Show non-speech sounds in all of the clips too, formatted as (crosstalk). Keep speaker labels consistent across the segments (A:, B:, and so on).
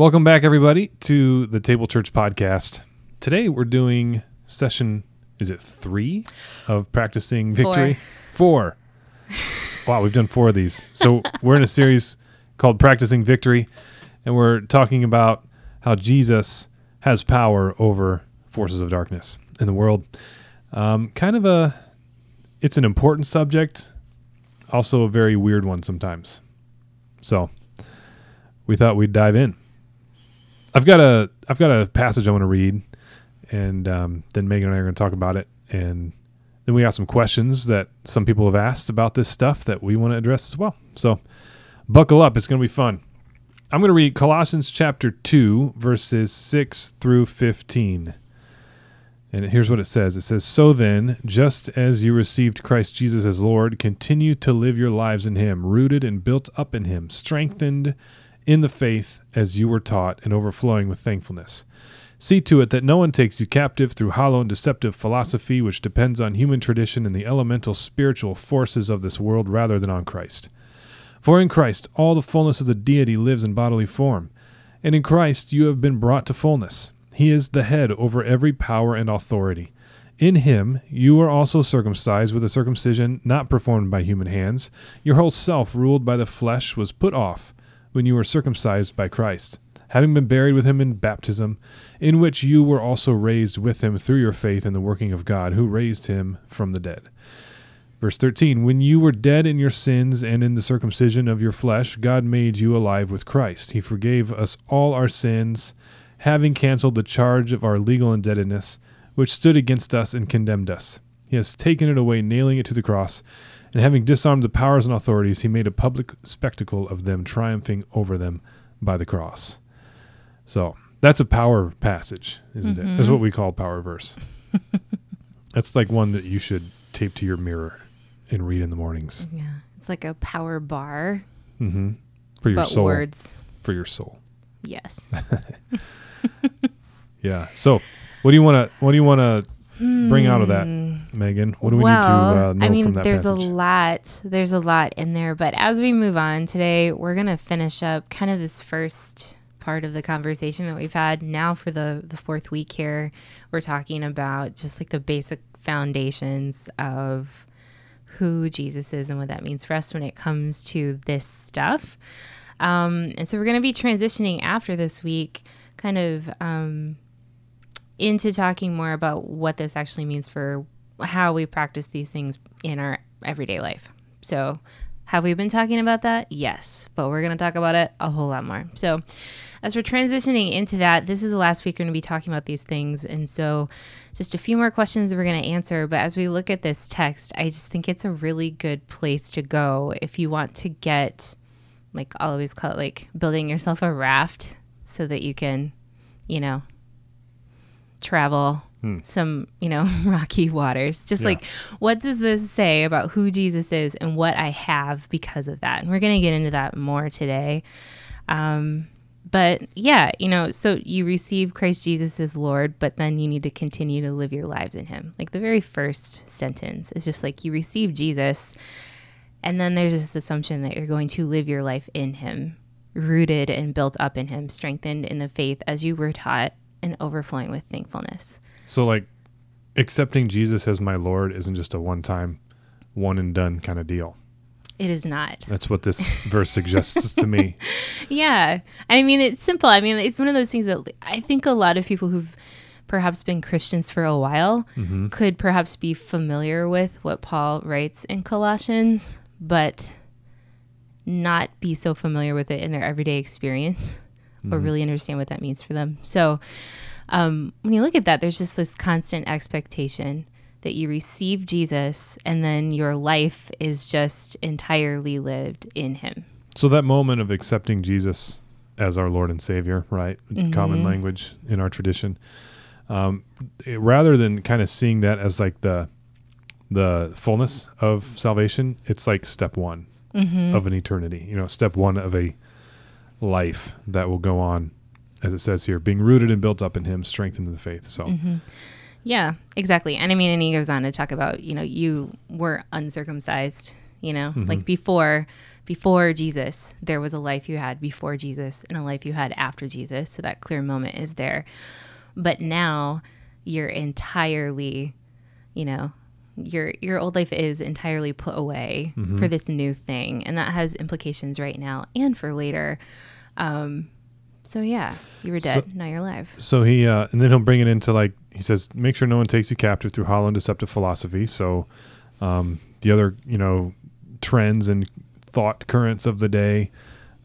A: Welcome back, everybody, to the Table Church podcast. Today we're doing session, is it three of practicing victory? Four. (laughs) wow, we've done four of these. So we're in a series called Practicing Victory, and we're talking about how Jesus has power over forces of darkness in the world. Um, kind of a, it's an important subject, also a very weird one sometimes. So we thought we'd dive in. I've got a I've got a passage I want to read, and um, then Megan and I are going to talk about it, and then we got some questions that some people have asked about this stuff that we want to address as well. So buckle up; it's going to be fun. I'm going to read Colossians chapter two, verses six through fifteen. And here's what it says It says, So then, just as you received Christ Jesus as Lord, continue to live your lives in Him, rooted and built up in Him, strengthened in the faith as you were taught, and overflowing with thankfulness. See to it that no one takes you captive through hollow and deceptive philosophy which depends on human tradition and the elemental spiritual forces of this world rather than on Christ. For in Christ all the fullness of the deity lives in bodily form, and in Christ you have been brought to fullness. He is the head over every power and authority. In him you are also circumcised with a circumcision not performed by human hands. Your whole self, ruled by the flesh, was put off when you were circumcised by Christ, having been buried with him in baptism, in which you were also raised with him through your faith in the working of God, who raised him from the dead. Verse 13 When you were dead in your sins and in the circumcision of your flesh, God made you alive with Christ. He forgave us all our sins having canceled the charge of our legal indebtedness, which stood against us and condemned us. He has taken it away, nailing it to the cross, and having disarmed the powers and authorities, he made a public spectacle of them, triumphing over them by the cross. So that's a power passage, isn't
B: Mm-hmm.
A: it? That's what we call power verse. (laughs) that's like one that you should tape to your mirror and read in the mornings.
B: Yeah. It's like a power bar,
A: Mm-hmm. For your
B: but
A: soul.
B: words.
A: For your soul.
B: Yes. (laughs)
A: Yeah. So, what do you want to what do you want to bring out of that, Megan? What do we
B: well,
A: need to uh, know
B: I mean,
A: from that
B: there's
A: passage?
B: a lot. There's a lot in there, but as we move on today, we're gonna finish up kind of this first part of the conversation that we've had. Now, for the the fourth week here, we're talking about just like the basic foundations of who Jesus is and what that means for us when it comes to this stuff. Um, and so we're going to be transitioning after this week, kind of um, into talking more about what this actually means for how we practice these things in our everyday life. So, have we been talking about that? Yes, but we're going to talk about it a whole lot more. So, as we're transitioning into that, this is the last week we're going to be talking about these things. And so, just a few more questions we're going to answer. But as we look at this text, I just think it's a really good place to go if you want to get, like, I'll always call it like building yourself a raft so that you can, you know, travel some, you know, (laughs) rocky waters. Just
A: Yeah.
B: like, what does this say about who Jesus is and what I have because of that? And we're going to get into that more today. Um, but yeah, you know, so you receive Christ Jesus as Lord, but then you need to continue to live your lives in Him. Like the very first sentence is just like you receive Jesus, and then there's this assumption that you're going to live your life in Him, rooted and built up in Him, strengthened in the faith as you were taught, and overflowing with thankfulness.
A: So, like, accepting Jesus as my Lord isn't just a one time, one and done kind of deal.
B: It is not.
A: That's what this verse suggests to me. (laughs)
B: Yeah. I mean, it's simple. I mean, it's one of those things that I think a lot of people who've perhaps been Christians for a while mm-hmm. could perhaps be familiar with what Paul writes in Colossians, but not be so familiar with it in their everyday experience or mm-hmm. really understand what that means for them. So, um, when you look at that, there's just this constant expectation that you receive Jesus and then your life is just entirely lived in Him.
A: So, that moment of accepting Jesus as our Lord and Savior, right? Common language in our tradition. Um, it- rather than kind of seeing that as like the the fullness of salvation, it's like step one of an eternity. You know, step one of a life that will go on, as it says here, being rooted and built up in Him, strengthened in the faith. So,
B: Yeah, exactly. And I mean, and he goes on to talk about, you know, you were uncircumcised, you know, like before before Jesus, there was a life you had before Jesus and a life you had after Jesus. So that clear moment is there. But now you're entirely, you know, your your old life is entirely put away
A: Mm-hmm.
B: for this new thing, and that has implications right now and for later. Um, so yeah, you were dead, now you're alive.
A: So he, uh, and then he'll bring it into like he says, make sure no one takes you captive through hollow and deceptive philosophy. So um, the other, you know, trends and thought currents of the day,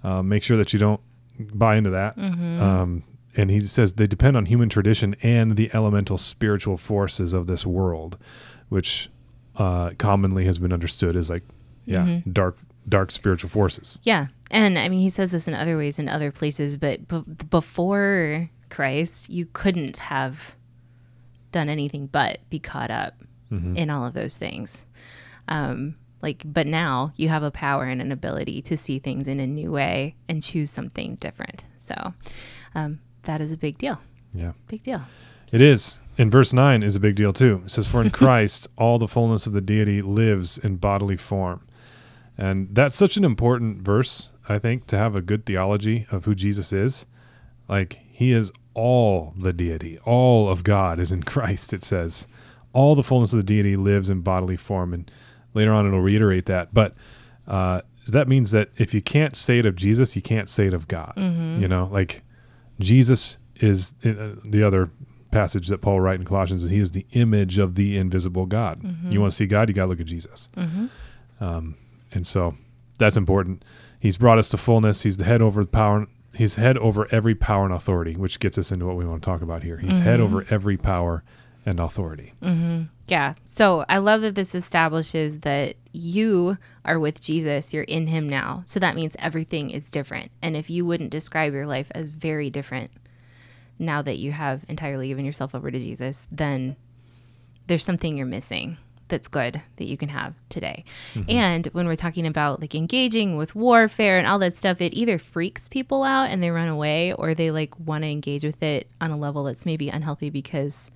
A: uh, make sure that you don't buy into that.
B: Mm-hmm.
A: Um, and he says they depend on human tradition and the elemental spiritual forces of this world, which uh, commonly has been understood as like, yeah,
B: Mm-hmm.
A: dark, dark spiritual forces.
B: Yeah. And I mean, he says this in other ways in other places, but b- before Christ, you couldn't have done anything but be caught up
A: Mm-hmm.
B: in all of those things. Um, like, but now you have a power and an ability to see things in a new way and choose something different. So um, that is a big deal.
A: Yeah.
B: Big deal.
A: It is. And verse 9 is a big deal too. It says, For in (laughs) Christ all the fullness of the deity lives in bodily form. And that's such an important verse, I think, to have a good theology of who Jesus is. Like, he is all the deity, all of God is in (laughs) Christ, it says. All the fullness of the deity lives in bodily form. And later on, it'll reiterate that. But uh, that means that if you can't say it of Jesus, you can't say it of God. You know, like Jesus is uh, the other passage that Paul writes in Colossians is he is the image of the invisible God. You want to see God, you got to look at Jesus. Um, and so that's important. He's brought us to fullness. He's the head over the power. He's head over every power and authority, which gets us into what we want to talk about here. He's head over mm-hmm. every power and authority. Mm-hmm.
B: Yeah. So I love that this establishes that you are with Jesus. You're in him now. So that means everything is different. And if you wouldn't describe your life as very different now that you have entirely given yourself over to Jesus, then there's something you're missing that's good that you can have today. And when we're talking about like engaging with warfare and all that stuff, it either freaks people out and they run away or they like want to engage with it on a level that's maybe unhealthy because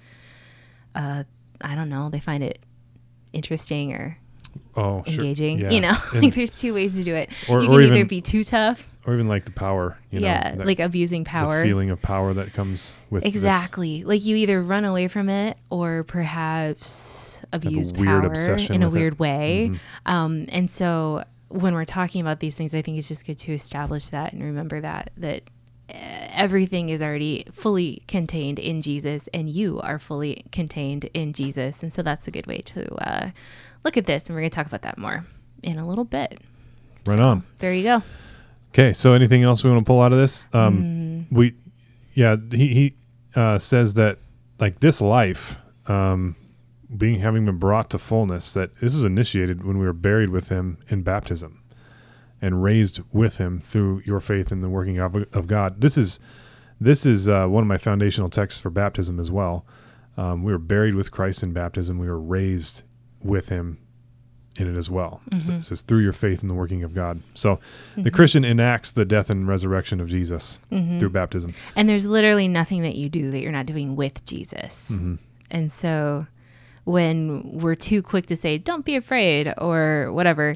B: uh I don't know, they find it interesting or
A: Oh, sure.
B: engaging.
A: Yeah.
B: You know, (laughs) like there's two ways to do it.
A: Or-
B: you can either
A: even-
B: be too tough,
A: or even like the power. You know,
B: yeah,
A: that-
B: like abusing
A: the
B: power.
A: feeling of power that comes with this.
B: Exactly. Like you either run away from it or perhaps abuse power in a
A: with it. Mm-hmm.
B: weird way. Um, and so when we're talking about these things, I think it's just good to establish that and remember that that uh, everything is already fully contained in Jesus, and you are fully contained in Jesus. And so that's a good way to uh, look at this. And we're going to talk about that more in a little bit.
A: Right on.
B: There you go.
A: Okay, so anything else we want to pull out of this? Um,
B: Mm.
A: We, yeah, he he uh, says that like this life, um, being having been brought to fullness, that this is initiated when we were buried with him in baptism, and raised with him through your faith in the working of, of God. This is this is uh, one of my foundational texts for baptism as well. Um, we were buried with Christ in baptism. We were raised with him in it as well. So it says through your faith in the working of God. So the Christian enacts the death and resurrection of Jesus through baptism.
B: And there's literally nothing that you do that you're not doing with Jesus.
A: Mm-hmm.
B: And so when we're too quick to say, don't be afraid or whatever,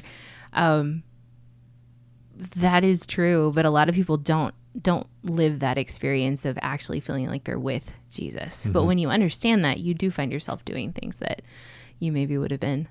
B: um, that is true. But a lot of people don't don't live that experience of actually feeling like they're with Jesus.
A: Mm-hmm.
B: But when you understand that, you do find yourself doing things that you maybe would have been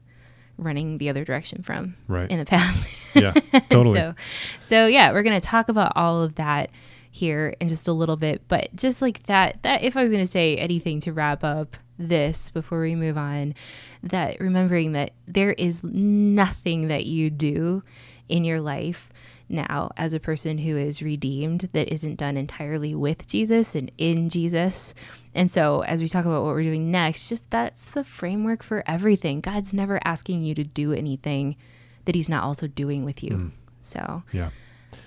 B: running the other direction from
A: Right.
B: in the past. (laughs)
A: Yeah, totally.
B: So, so yeah, we're gonna talk about all of that here in just a little bit. But just like that, that if I was gonna say anything to wrap up this before we move on, that remembering that there is nothing that you do in your life now as a person who is redeemed that isn't done entirely with Jesus and in Jesus. And so as we talk about what we're doing next, just that's the framework for everything. God's never asking you to do anything that he's not also doing with you. Mm. So,
A: yeah.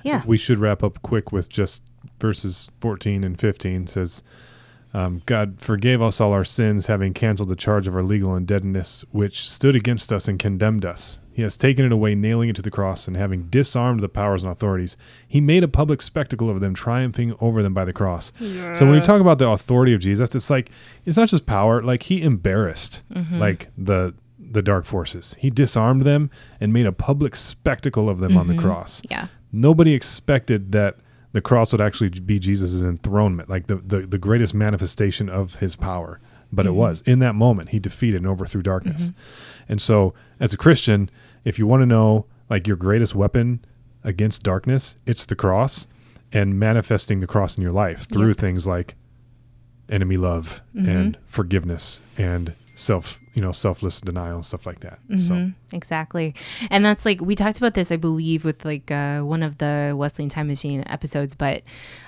B: yeah.
A: We should wrap up quick with just verses 14 and 15 says, um, God forgave us all our sins, having canceled the charge of our legal indebtedness, which stood against us and condemned us. He has taken it away, nailing it to the cross, and having disarmed the powers and authorities, he made a public spectacle of them, triumphing over them by the cross. So when we talk about the authority of Jesus, it's like it's not just power; like he embarrassed like the the dark forces. He disarmed them and made a public spectacle of them mm-hmm. on the mm-hmm. cross.
B: Yeah.
A: Nobody expected that the cross would actually be Jesus' enthronement, like the, the, the greatest manifestation of his power. But mm-hmm. it was. In that moment, he defeated and overthrew darkness. Mm-hmm. And so, as a Christian, if you want to know like your greatest weapon against darkness, it's the cross and manifesting the cross in your life through yep. things like enemy love mm-hmm. and forgiveness and self you know selfless denial and stuff like that.
B: Mm-hmm. so exactly. And that's like we talked about this i believe with like uh, one of the wesleyan time machine episodes but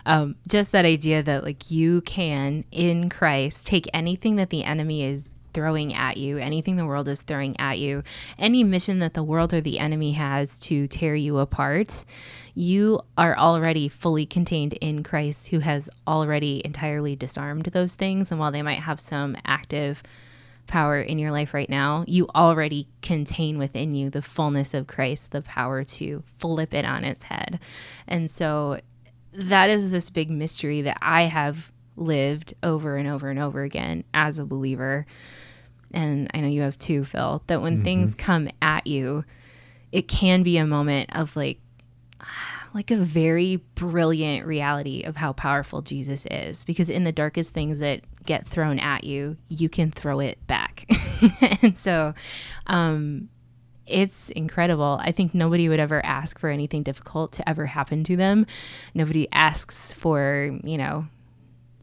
B: um, just that idea that like you can in christ take anything that the enemy is throwing at you anything the world is throwing at you any mission that the world or the enemy has to tear you apart you are already fully contained in christ who has already entirely disarmed those things. And while they might have some active power in your life right now, you already contain within you the fullness of Christ, the power to flip it on its head. And so that is this big mystery that I have lived over and over and over again as a believer. And I know you have too, Phil, that when mm-hmm. things come at you, it can be a moment of like, (sighs) like a very brilliant reality of how powerful Jesus is. Because in the darkest things that get thrown at you, you can throw it back. (laughs) and so um, it's incredible. I think nobody would ever ask for anything difficult to ever happen to them. Nobody asks for, you know,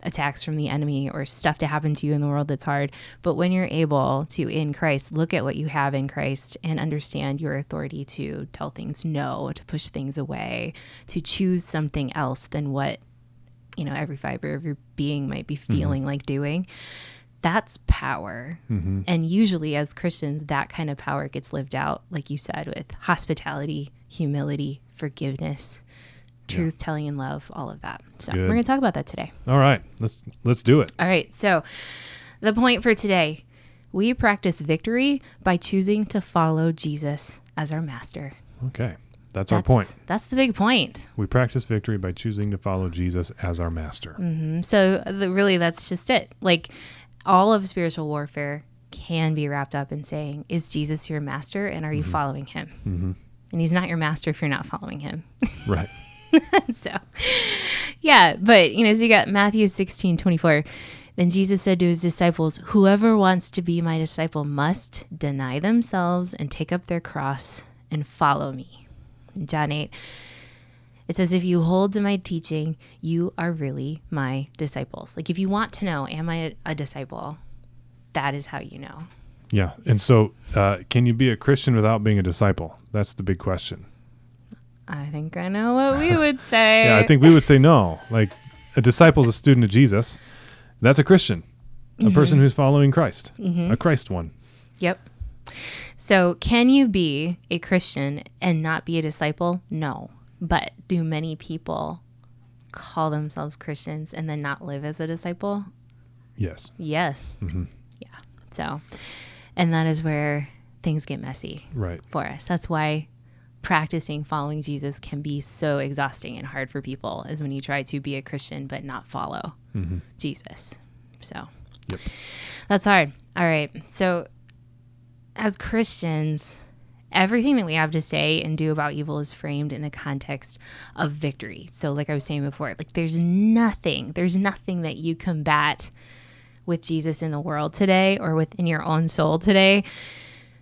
B: attacks from the enemy or stuff to happen to you in the world that's hard. But when you're able to, in Christ, look at what you have in Christ and understand your authority to tell things no, to push things away, to choose something else than what, you know, every fiber of your being might be mm-hmm. feeling mm-hmm. like doing. That's power. Mm-hmm. And usually, as Christians, that kind of power gets lived out, like you said, with hospitality, humility, forgiveness truth yeah. telling and love all of that so Good. we're going to talk about that today
A: all right let's let's do it
B: all right so the point for today we practice victory by choosing to follow jesus as our master
A: okay that's, that's our point
B: that's the big point
A: we practice victory by choosing to follow jesus as our master
B: mm-hmm. so the, really that's just it like all of spiritual warfare can be wrapped up in saying is jesus your master and are you mm-hmm. following him mm-hmm. and he's not your master if you're not following him (laughs)
A: right
B: so, yeah, but you know, so you got Matthew 16 24. Then Jesus said to his disciples, Whoever wants to be my disciple must deny themselves and take up their cross and follow me. John 8. It says, If you hold to my teaching, you are really my disciples. Like, if you want to know, Am I a, disciple? That is how you know.
A: Yeah. And so, uh, can you be a Christian without being a disciple? That's the big question.
B: I think I know what we (laughs) would say.
A: yeah, I think we would say no. Like a disciple is a student of Jesus. That's a Christian, a mm-hmm. person who's following Christ, mm-hmm. a Christ one.
B: Yep. So, can you be a Christian and not be a disciple? No. But do many people call themselves Christians and then not live as a disciple?
A: Yes.
B: Yes. Mm-hmm. Yeah. So, and that is where things get messy
A: right
B: for us. That's why practicing following Jesus can be so exhausting and hard for people is when you try to be a Christian but not follow mm-hmm. Jesus. So yep. that's hard. All right. So as Christians, everything that we have to say and do about evil is framed in the context of victory. So like I was saying before, like there's nothing, there's nothing that you combat with Jesus in the world today or within your own soul today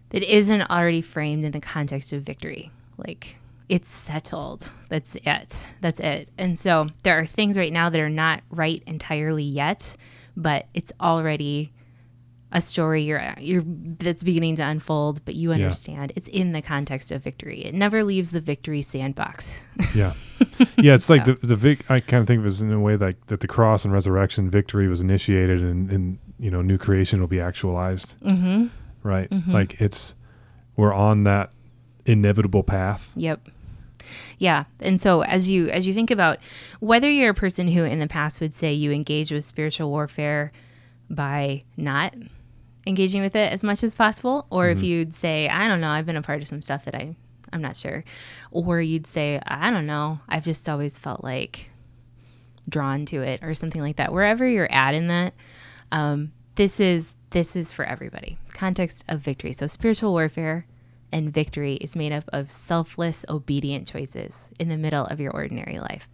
B: that isn't already framed in the context of victory like it's settled. That's it. That's it. And so there are things right now that are not right entirely yet, but it's already a story you're you're that's beginning to unfold, but you understand yeah. it's in the context of victory. It never leaves the victory sandbox.
A: yeah, (laughs) yeah. It's like the the vic. I kind of think of it in a way like that the cross and resurrection victory was initiated, and, and you know new creation will be actualized. Mm-hmm. Right. Mm-hmm. Like it's we're on that inevitable path.
B: Yep. Yeah. And so as you as you think about whether you're a person who in the past would say you engage with spiritual warfare by not engaging with it as much as possible or mm-hmm. if you'd say I don't know, I've been a part of some stuff that I I'm not sure or you'd say I don't know, I've just always felt like drawn to it or something like that. Wherever you're at in that um, this is this is for everybody. context of victory. So, spiritual warfare and victory is made up of selfless, obedient choices in the middle of your ordinary life.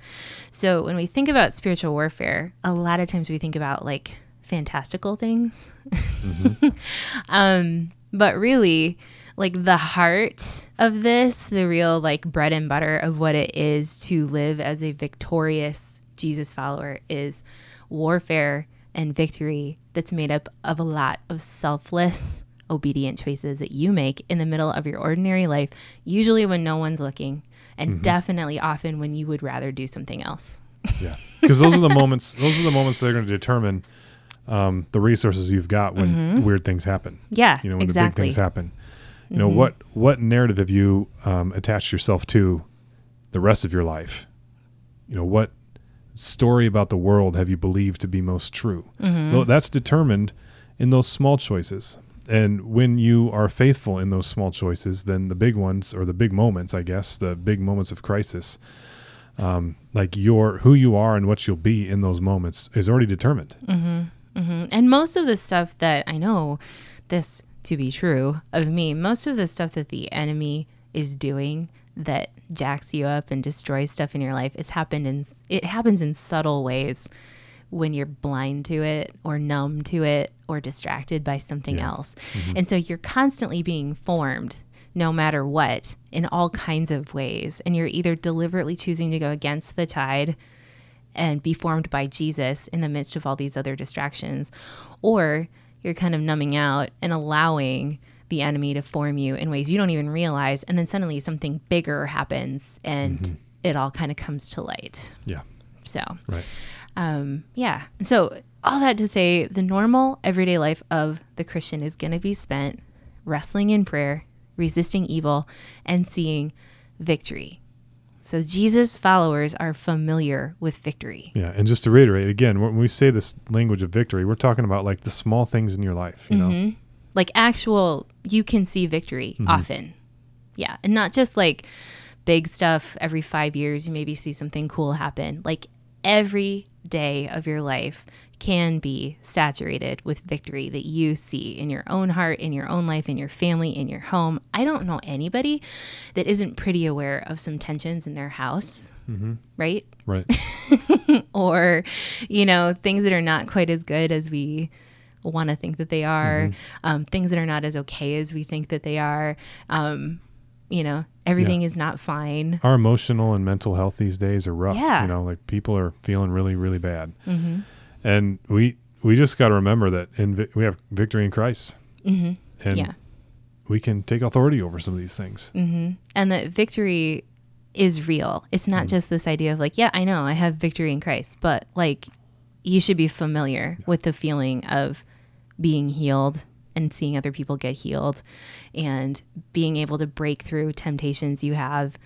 B: So, when we think about spiritual warfare, a lot of times we think about like fantastical things. Mm-hmm. (laughs) um, but really, like the heart of this, the real like bread and butter of what it is to live as a victorious Jesus follower is warfare and victory that's made up of a lot of selfless, obedient choices that you make in the middle of your ordinary life, usually when no one's looking, and mm-hmm. definitely often when you would rather do something else.
A: yeah, because those are the moments. Those are the moments that are going to determine um, the resources you've got when mm-hmm. weird things happen.
B: Yeah,
A: you know when
B: exactly.
A: the big things happen. You know mm-hmm. what what narrative have you um, attached yourself to the rest of your life? You know what story about the world have you believed to be most true? Mm-hmm. That's determined in those small choices. And when you are faithful in those small choices, then the big ones or the big moments, I guess, the big moments of crisis, um, like your who you are and what you'll be in those moments is already determined.
B: Mm-hmm. Mm-hmm. And most of the stuff that I know this to be true of me, most of the stuff that the enemy is doing that jacks you up and destroys stuff in your life is happened in it happens in subtle ways when you're blind to it or numb to it or distracted by something yeah. else. Mm-hmm. And so you're constantly being formed no matter what in all kinds of ways and you're either deliberately choosing to go against the tide and be formed by Jesus in the midst of all these other distractions, or you're kind of numbing out and allowing the enemy to form you in ways you don't even realize. And then suddenly something bigger happens and mm-hmm. it all kind of comes to light.
A: Yeah.
B: So,
A: right.
B: Um, yeah. So, all that to say, the normal everyday life of the Christian is going to be spent wrestling in prayer, resisting evil, and seeing victory. So Jesus followers are familiar with victory.
A: Yeah, and just to reiterate again, when we say this language of victory, we're talking about like the small things in your life, you mm-hmm. know.
B: Like actual you can see victory mm-hmm. often. Yeah, and not just like big stuff every 5 years you maybe see something cool happen. Like every day of your life can be saturated with victory that you see in your own heart, in your own life, in your family, in your home. I don't know anybody that isn't pretty aware of some tensions in their house, mm-hmm. right?
A: Right. (laughs)
B: or, you know, things that are not quite as good as we want to think that they are, mm-hmm. um, things that are not as okay as we think that they are. Um, you know, everything yeah. is not fine.
A: Our emotional and mental health these days are rough.
B: Yeah.
A: You know, like people are feeling really, really bad. Mm-hmm. And we we just got to remember that in vi- we have victory in Christ. Mm-hmm. And yeah. we can take authority over some of these things.
B: Mm-hmm. And that victory is real. It's not mm-hmm. just this idea of like, yeah, I know I have victory in Christ, but like you should be familiar yeah. with the feeling of being healed and seeing other people get healed and being able to break through temptations you have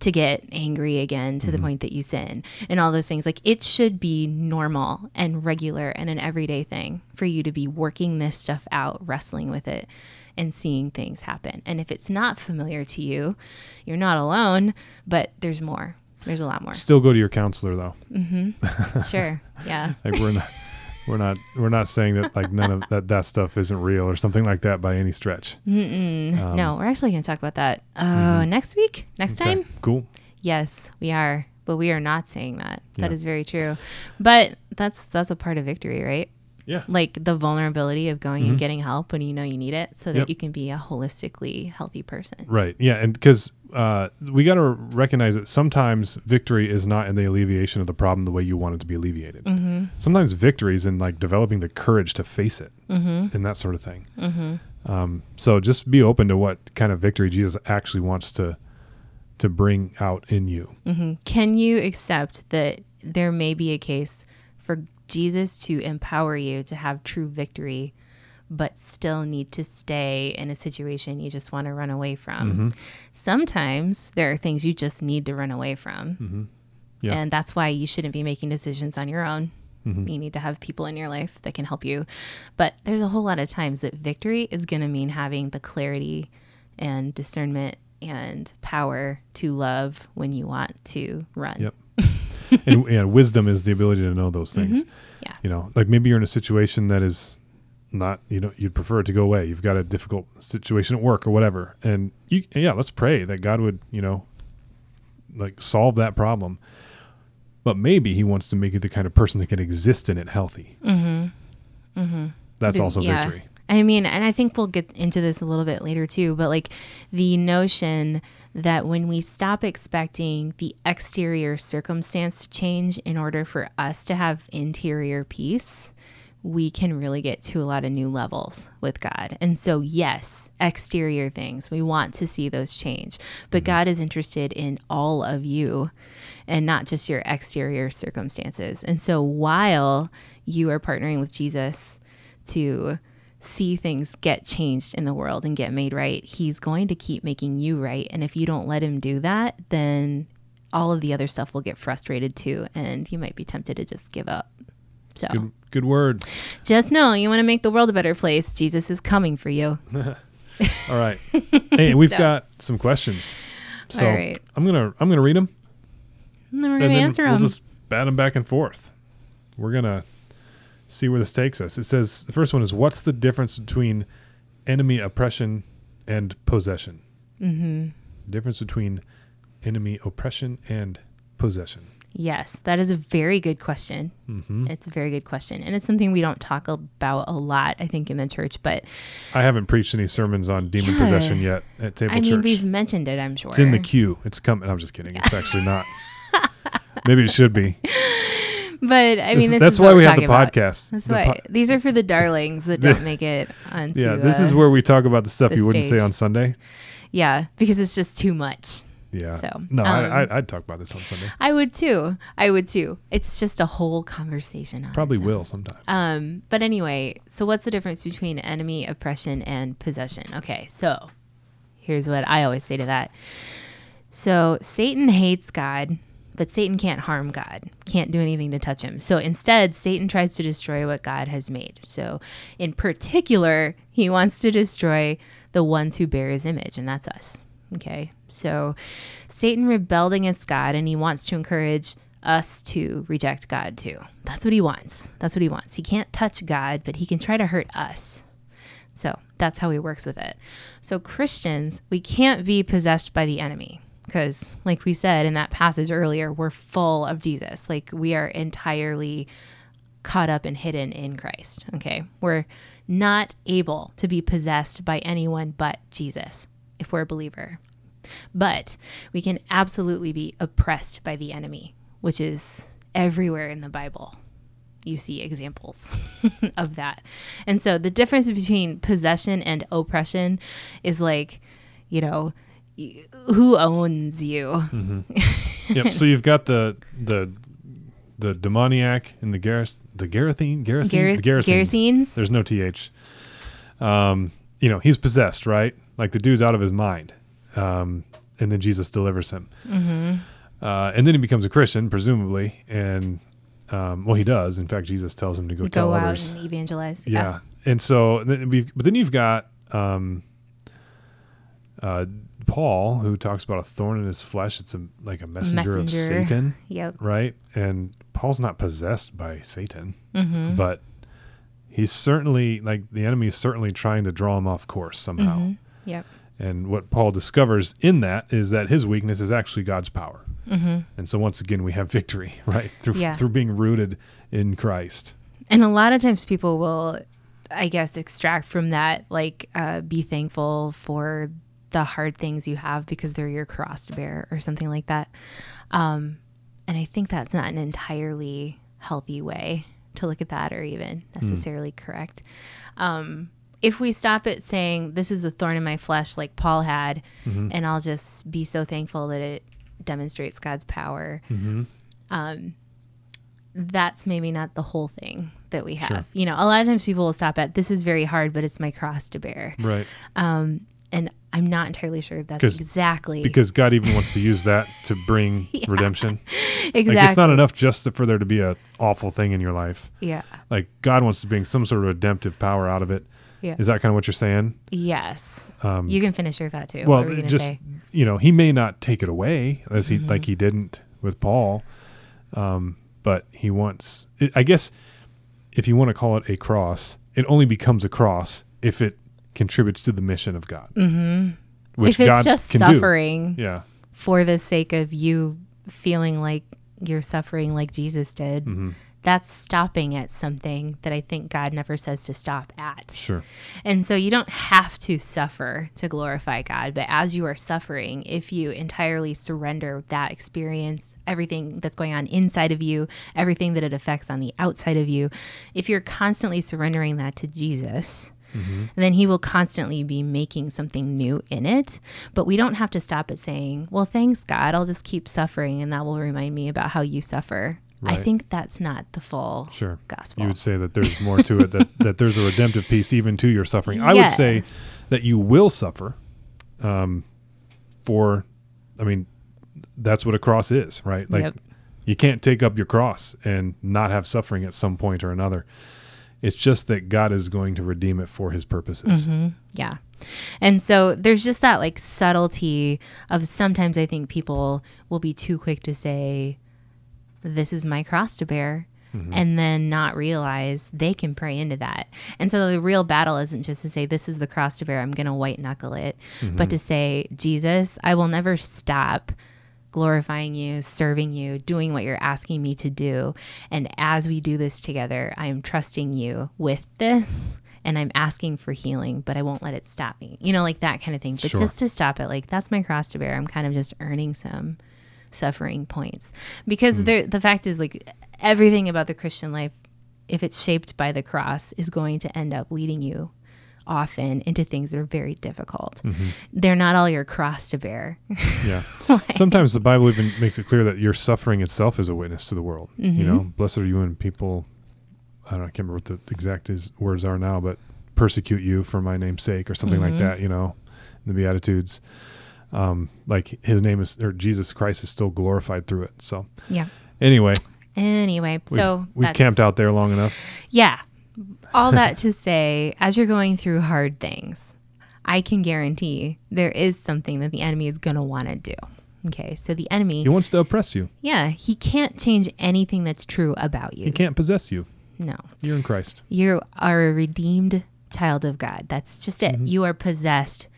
B: to get angry again to mm-hmm. the point that you sin and all those things. Like it should be normal and regular and an everyday thing for you to be working this stuff out wrestling with it and seeing things happen. And if it's not familiar to you you're not alone but there's more. There's a lot more.
A: Still go to your counselor though.
B: Mm-hmm. (laughs) sure. Yeah.
A: Like we're not we're not we're not saying that like none of (laughs) that that stuff isn't real or something like that by any stretch.
B: Um, no, we're actually going to talk about that uh, mm-hmm. next week, next okay. time.
A: Cool.
B: Yes, we are, but we are not saying that. That yeah. is very true. But that's that's a part of victory, right?
A: Yeah.
B: Like the vulnerability of going mm-hmm. and getting help when you know you need it so that yep. you can be a holistically healthy person.
A: Right. Yeah. And because uh, we got to recognize that sometimes victory is not in the alleviation of the problem the way you want it to be alleviated. Mm-hmm. Sometimes victory is in like developing the courage to face it mm-hmm. and that sort of thing. Mm-hmm. Um, so just be open to what kind of victory Jesus actually wants to to bring out in you.
B: Mm-hmm. Can you accept that there may be a case for Jesus to empower you to have true victory, but still need to stay in a situation you just want to run away from. Mm-hmm. Sometimes there are things you just need to run away from. Mm-hmm. Yeah. And that's why you shouldn't be making decisions on your own. Mm-hmm. You need to have people in your life that can help you. But there's a whole lot of times that victory is going to mean having the clarity and discernment and power to love when you want to run.
A: Yep. (laughs) and, and wisdom is the ability to know those things.
B: Mm-hmm. Yeah.
A: You know, like maybe you're in a situation that is not you know you'd prefer it to go away. You've got a difficult situation at work or whatever, and you yeah, let's pray that God would you know like solve that problem. But maybe He wants to make you the kind of person that can exist in it healthy.
B: Mm-hmm. Mm-hmm.
A: That's also
B: yeah.
A: victory.
B: I mean, and I think we'll get into this a little bit later too, but like the notion that when we stop expecting the exterior circumstance to change in order for us to have interior peace, we can really get to a lot of new levels with God. And so, yes, exterior things, we want to see those change, but mm-hmm. God is interested in all of you and not just your exterior circumstances. And so, while you are partnering with Jesus to see things get changed in the world and get made right, he's going to keep making you right. And if you don't let him do that, then all of the other stuff will get frustrated too. And you might be tempted to just give up. So
A: Good good word.
B: just know you want to make the world a better place. Jesus is coming for you. (laughs)
A: All right. (laughs) hey, we've
B: So-
A: got some questions. So
B: All right.
A: I'm gonna I'm gonna read them
B: And then we're going to
A: then
B: answer
A: we'll
B: them.
A: just bat them back and forth. We're gonna see where this takes us. It says the first one is what's the difference between enemy oppression and possession?
B: hmm
A: Difference between enemy oppression and possession.
B: Yes, that is a very good question.
A: hmm
B: It's a very good question. And it's something we don't talk about a lot, I think, in the church. But
A: I haven't preached any sermons on demon
B: Yeah.
A: possession yet at Table
B: I mean, we've mentioned it, I'm sure.
A: It's in the queue. It's coming. I'm just kidding. It's (laughs) actually not. Maybe it should be. (laughs)
B: But I mean,
A: is-
B: this
A: that's
B: is
A: why we have the
B: about.
A: podcast.
B: That's
A: The
B: why
A: po-
B: these are for the darlings that (laughs) don't make it onto.
A: yeah, this is
B: uh,
A: where we talk about the stuff
B: the
A: you wouldn't say on Sunday.
B: yeah, because it's just too much.
A: Yeah.
B: So,
A: no,
B: um,
A: I, I, I'd talk about this on Sunday.
B: I would too. I would too. It's just a whole conversation. On
A: Probably will sometime.
B: Um, but anyway, so what's the difference between enemy oppression and possession? Okay, so here's what I always say to that. So Satan hates God, but Satan can't harm God, can't do anything to touch him. So instead, Satan tries to destroy what God has made. So in particular, he wants to destroy the ones who bear his image, and that's us. Okay, so Satan rebelled against God, and he wants to encourage us to reject God too. That's what he wants. That's what he wants. He can't touch God, but he can try to hurt us. So that's how he works with it. So, Christians, we can't be possessed by the enemy because, like we said in that passage earlier, we're full of Jesus. Like we are entirely caught up and hidden in Christ. Okay. We're not able to be possessed by anyone but Jesus if we're a believer. But we can absolutely be oppressed by the enemy, which is everywhere in the Bible. You see examples (laughs) of that. And so the difference between possession and oppression is like, you know, who owns you? (laughs)
A: yep. So you've got the the the demoniac and the Gareth the Garethine Garethine
B: Gareth-
A: the. Gerasenes? There's no th. Um, you know he's possessed, right? Like the dude's out of his mind, um, and then Jesus delivers him,
B: Mm-hmm.
A: uh, and then he becomes a Christian, presumably, and um, well, he does. In fact, Jesus tells him to go, tell
B: Go out
A: others.
B: and evangelize.
A: Yeah. And so, then we've, but then you've got um, uh, Paul, who talks about a thorn in his flesh. It's a, like a messenger, of (laughs) Satan,
B: Yep.
A: right? And Paul's not possessed by Satan,
B: Mm-hmm.
A: but he's certainly, like, the enemy is certainly trying to draw him off course somehow.
B: Mhm. Yep.
A: And what Paul discovers in that is that his weakness is actually God's power.
B: Mm-hmm.
A: And so, once again, we have victory, (laughs) right? Through,
B: Yeah.
A: through being rooted in Christ.
B: And a lot of times people will, I guess, extract from that, like, uh, be thankful for the hard things you have because they're your cross to bear or something like that. Um, and I think that's not an entirely healthy way to look at that or even necessarily correct. Um, if we stop at saying, this is a thorn in my flesh, like Paul had,
A: Mm-hmm.
B: and I'll just be so thankful that it demonstrates God's power
A: Mm-hmm.
B: um, that's maybe not the whole thing that we have.
A: Sure.
B: You know, a lot of times people will stop at this is very hard, but it's my cross to bear.
A: Right.
B: Um, and I'm not entirely sure if
A: that's
B: exactly
A: because God even wants to use that to (laughs) bring redemption.
B: exactly.
A: Like it's not enough just for there to be a awful thing in your life.
B: yeah.
A: Like God wants to bring some sort of redemptive power out of it.
B: Yeah.
A: Is that kind of what you're saying?
B: Yes.
A: Um,
B: You can finish your thought too.
A: well,
B: what were you
A: just
B: say?
A: you know, He may not take it away as he
B: Mm-hmm.
A: like He didn't with Paul, um, but He wants. It, I guess if you want to call it a cross, it only becomes a cross if it contributes to the mission of God. Mm-hmm. Which
B: if it's
A: God
B: just suffering
A: do. Yeah.
B: for the sake of you feeling like you're suffering like Jesus did,
A: Mm-hmm.
B: that's stopping at something that I think God never says to stop at.
A: Sure.
B: And so you don't have to suffer to glorify God, but as you are suffering, if you entirely surrender that experience, everything that's going on inside of you, everything that it affects on the outside of you, if you're constantly surrendering that to Jesus, then he will constantly be making something new in it. But we don't have to stop at saying, well, thanks, God. I'll just keep suffering and that will remind me about how you suffer. I think that's not the full
A: Sure.
B: gospel.
A: You would say that there's more to it, that, that there's a redemptive piece even to your suffering. I would say that you will suffer um, for, I mean, that's what a cross is, right? Like,
B: Yep.
A: you can't take up your cross and not have suffering at some point or another. It's just that God is going to redeem it for his purposes.
B: Mm-hmm. Yeah. And so there's just that like subtlety of sometimes I think people will be too quick to say, This is my cross to bear. And then not realize they can pray into that. And so the real battle isn't just to say, This is the cross to bear, I'm going to white knuckle it, but to say, Jesus, I will never stop glorifying you, serving you, doing what you're asking me to do. And as we do this together, I am trusting you with this and I'm asking for healing, but I won't let it stop me. You know, like that kind of thing. But
A: Sure.
B: just to stop it, like that's my cross to bear. I'm kind of just earning some suffering points. Because
A: Hmm.
B: there the fact is like everything about the Christian life, if it's shaped by the cross, is going to end up leading you often into things that are very difficult.
A: Mm-hmm.
B: They're not all your cross to bear. (laughs)
A: Yeah. (laughs) Sometimes the Bible even makes it clear that your suffering itself is a witness to the world.
B: Mm-hmm.
A: You know, blessed are you when people, I don't know, I can't remember what the exact is, words are now, but persecute you for my name's sake or something like
B: Mhm.
A: that, you know, in the Beatitudes. Um, like his name is, or Jesus Christ is still glorified through it. So
B: yeah.
A: anyway,
B: Anyway,
A: we've,
B: so
A: we've camped out there long enough.
B: Yeah. All that to say, as you're going through hard things, I can guarantee there is something that the enemy is going to want to do. Okay. So the enemy,
A: He wants to oppress you.
B: yeah, he can't change anything that's true about you.
A: He can't possess you.
B: No.
A: You're in Christ.
B: You are a redeemed child of God. That's just it.
A: Mm-hmm.
B: You are possessed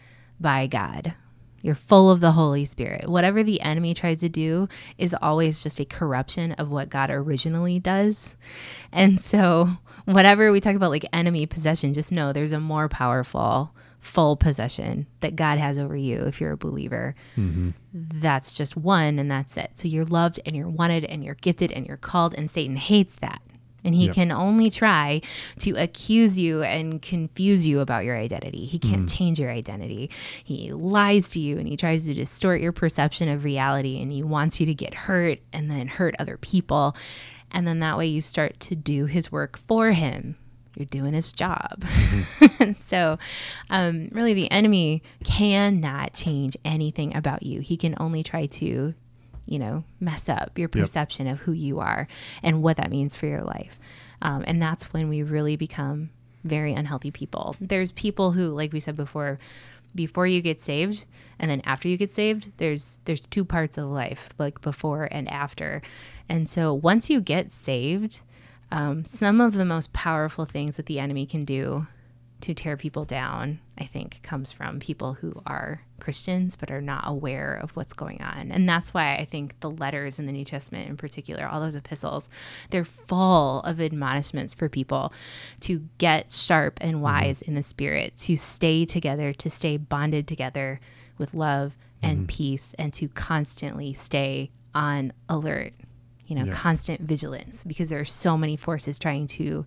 B: by God. You're full of the Holy Spirit. Whatever the enemy tries to do is always just a corruption of what God originally does. And so, whatever we talk about like enemy possession, just know there's a more powerful full possession that God has over you if you're a believer. Mm-hmm. That's just one and that's it. So you're loved and you're wanted and you're gifted and you're called and Satan hates that. And he
A: Yep.
B: can only try to accuse you and confuse you about your identity. He can't mm. change your identity. He lies to you and he tries to distort your perception of reality and he wants you to get hurt and then hurt other people. And then that way you start to do his work for him. You're doing his job. and (laughs) so, um, really, the enemy cannot change anything about you. He can only try to you know, mess up your perception of who you are and what that means for your life. Um, and that's when we really become very unhealthy people. There's people who, like we said before, before you get saved and then after you get saved, there's there's two parts of life, like before and after. And so once you get saved, um, some of the most powerful things that the enemy can do to tear people down, I think, comes from people who are Christians but are not aware of what's going on. And that's why I think the letters in the New Testament, in particular, all those epistles, they're full of admonishments for people to get sharp and mm-hmm. wise in the spirit, to stay together, to stay bonded together with love and mm-hmm. peace, and to constantly stay on alert. You know,
A: Yeah.
B: constant vigilance because there are so many forces trying to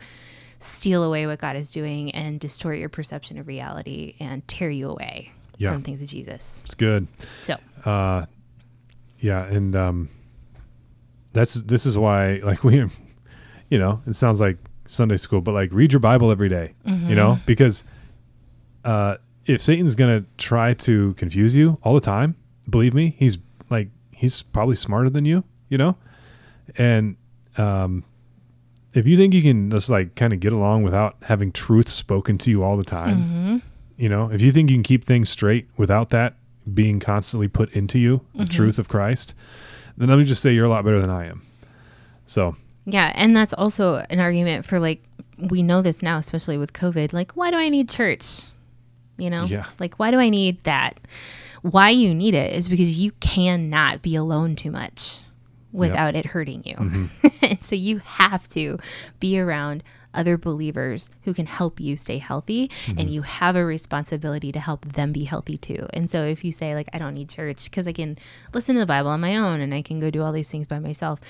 B: steal away what God is doing and distort your perception of reality and tear you away
A: Yeah.
B: from things of Jesus.
A: It's good.
B: So,
A: Uh, yeah, and um, that's this is why like (laughs) we, you know, it sounds like Sunday school, but like read your Bible every day, You know, because uh, if Satan's gonna try to confuse you all the time, believe me, he's like he's probably smarter than you, you know, and um, if you think you can just like kind of get along without having truth spoken to you all the time,
B: mm-hmm.
A: You know, if you think you can keep things straight without that being constantly put into you, the mm-hmm. truth of Christ, then let me just say you're a lot better than I am. So,
B: yeah, and that's also an argument for like we know this now, especially with COVID. Like, why do I need church? You know,
A: Yeah.
B: like why do I need that? Why you need it is because you cannot be alone too much without it hurting you. Mm-hmm. and (laughs) so you have to be around other believers who can help you stay healthy and you have a responsibility to help them be healthy too. And so if you say like I don't need church because I can listen to the Bible on my own and I can go do all these things by myself,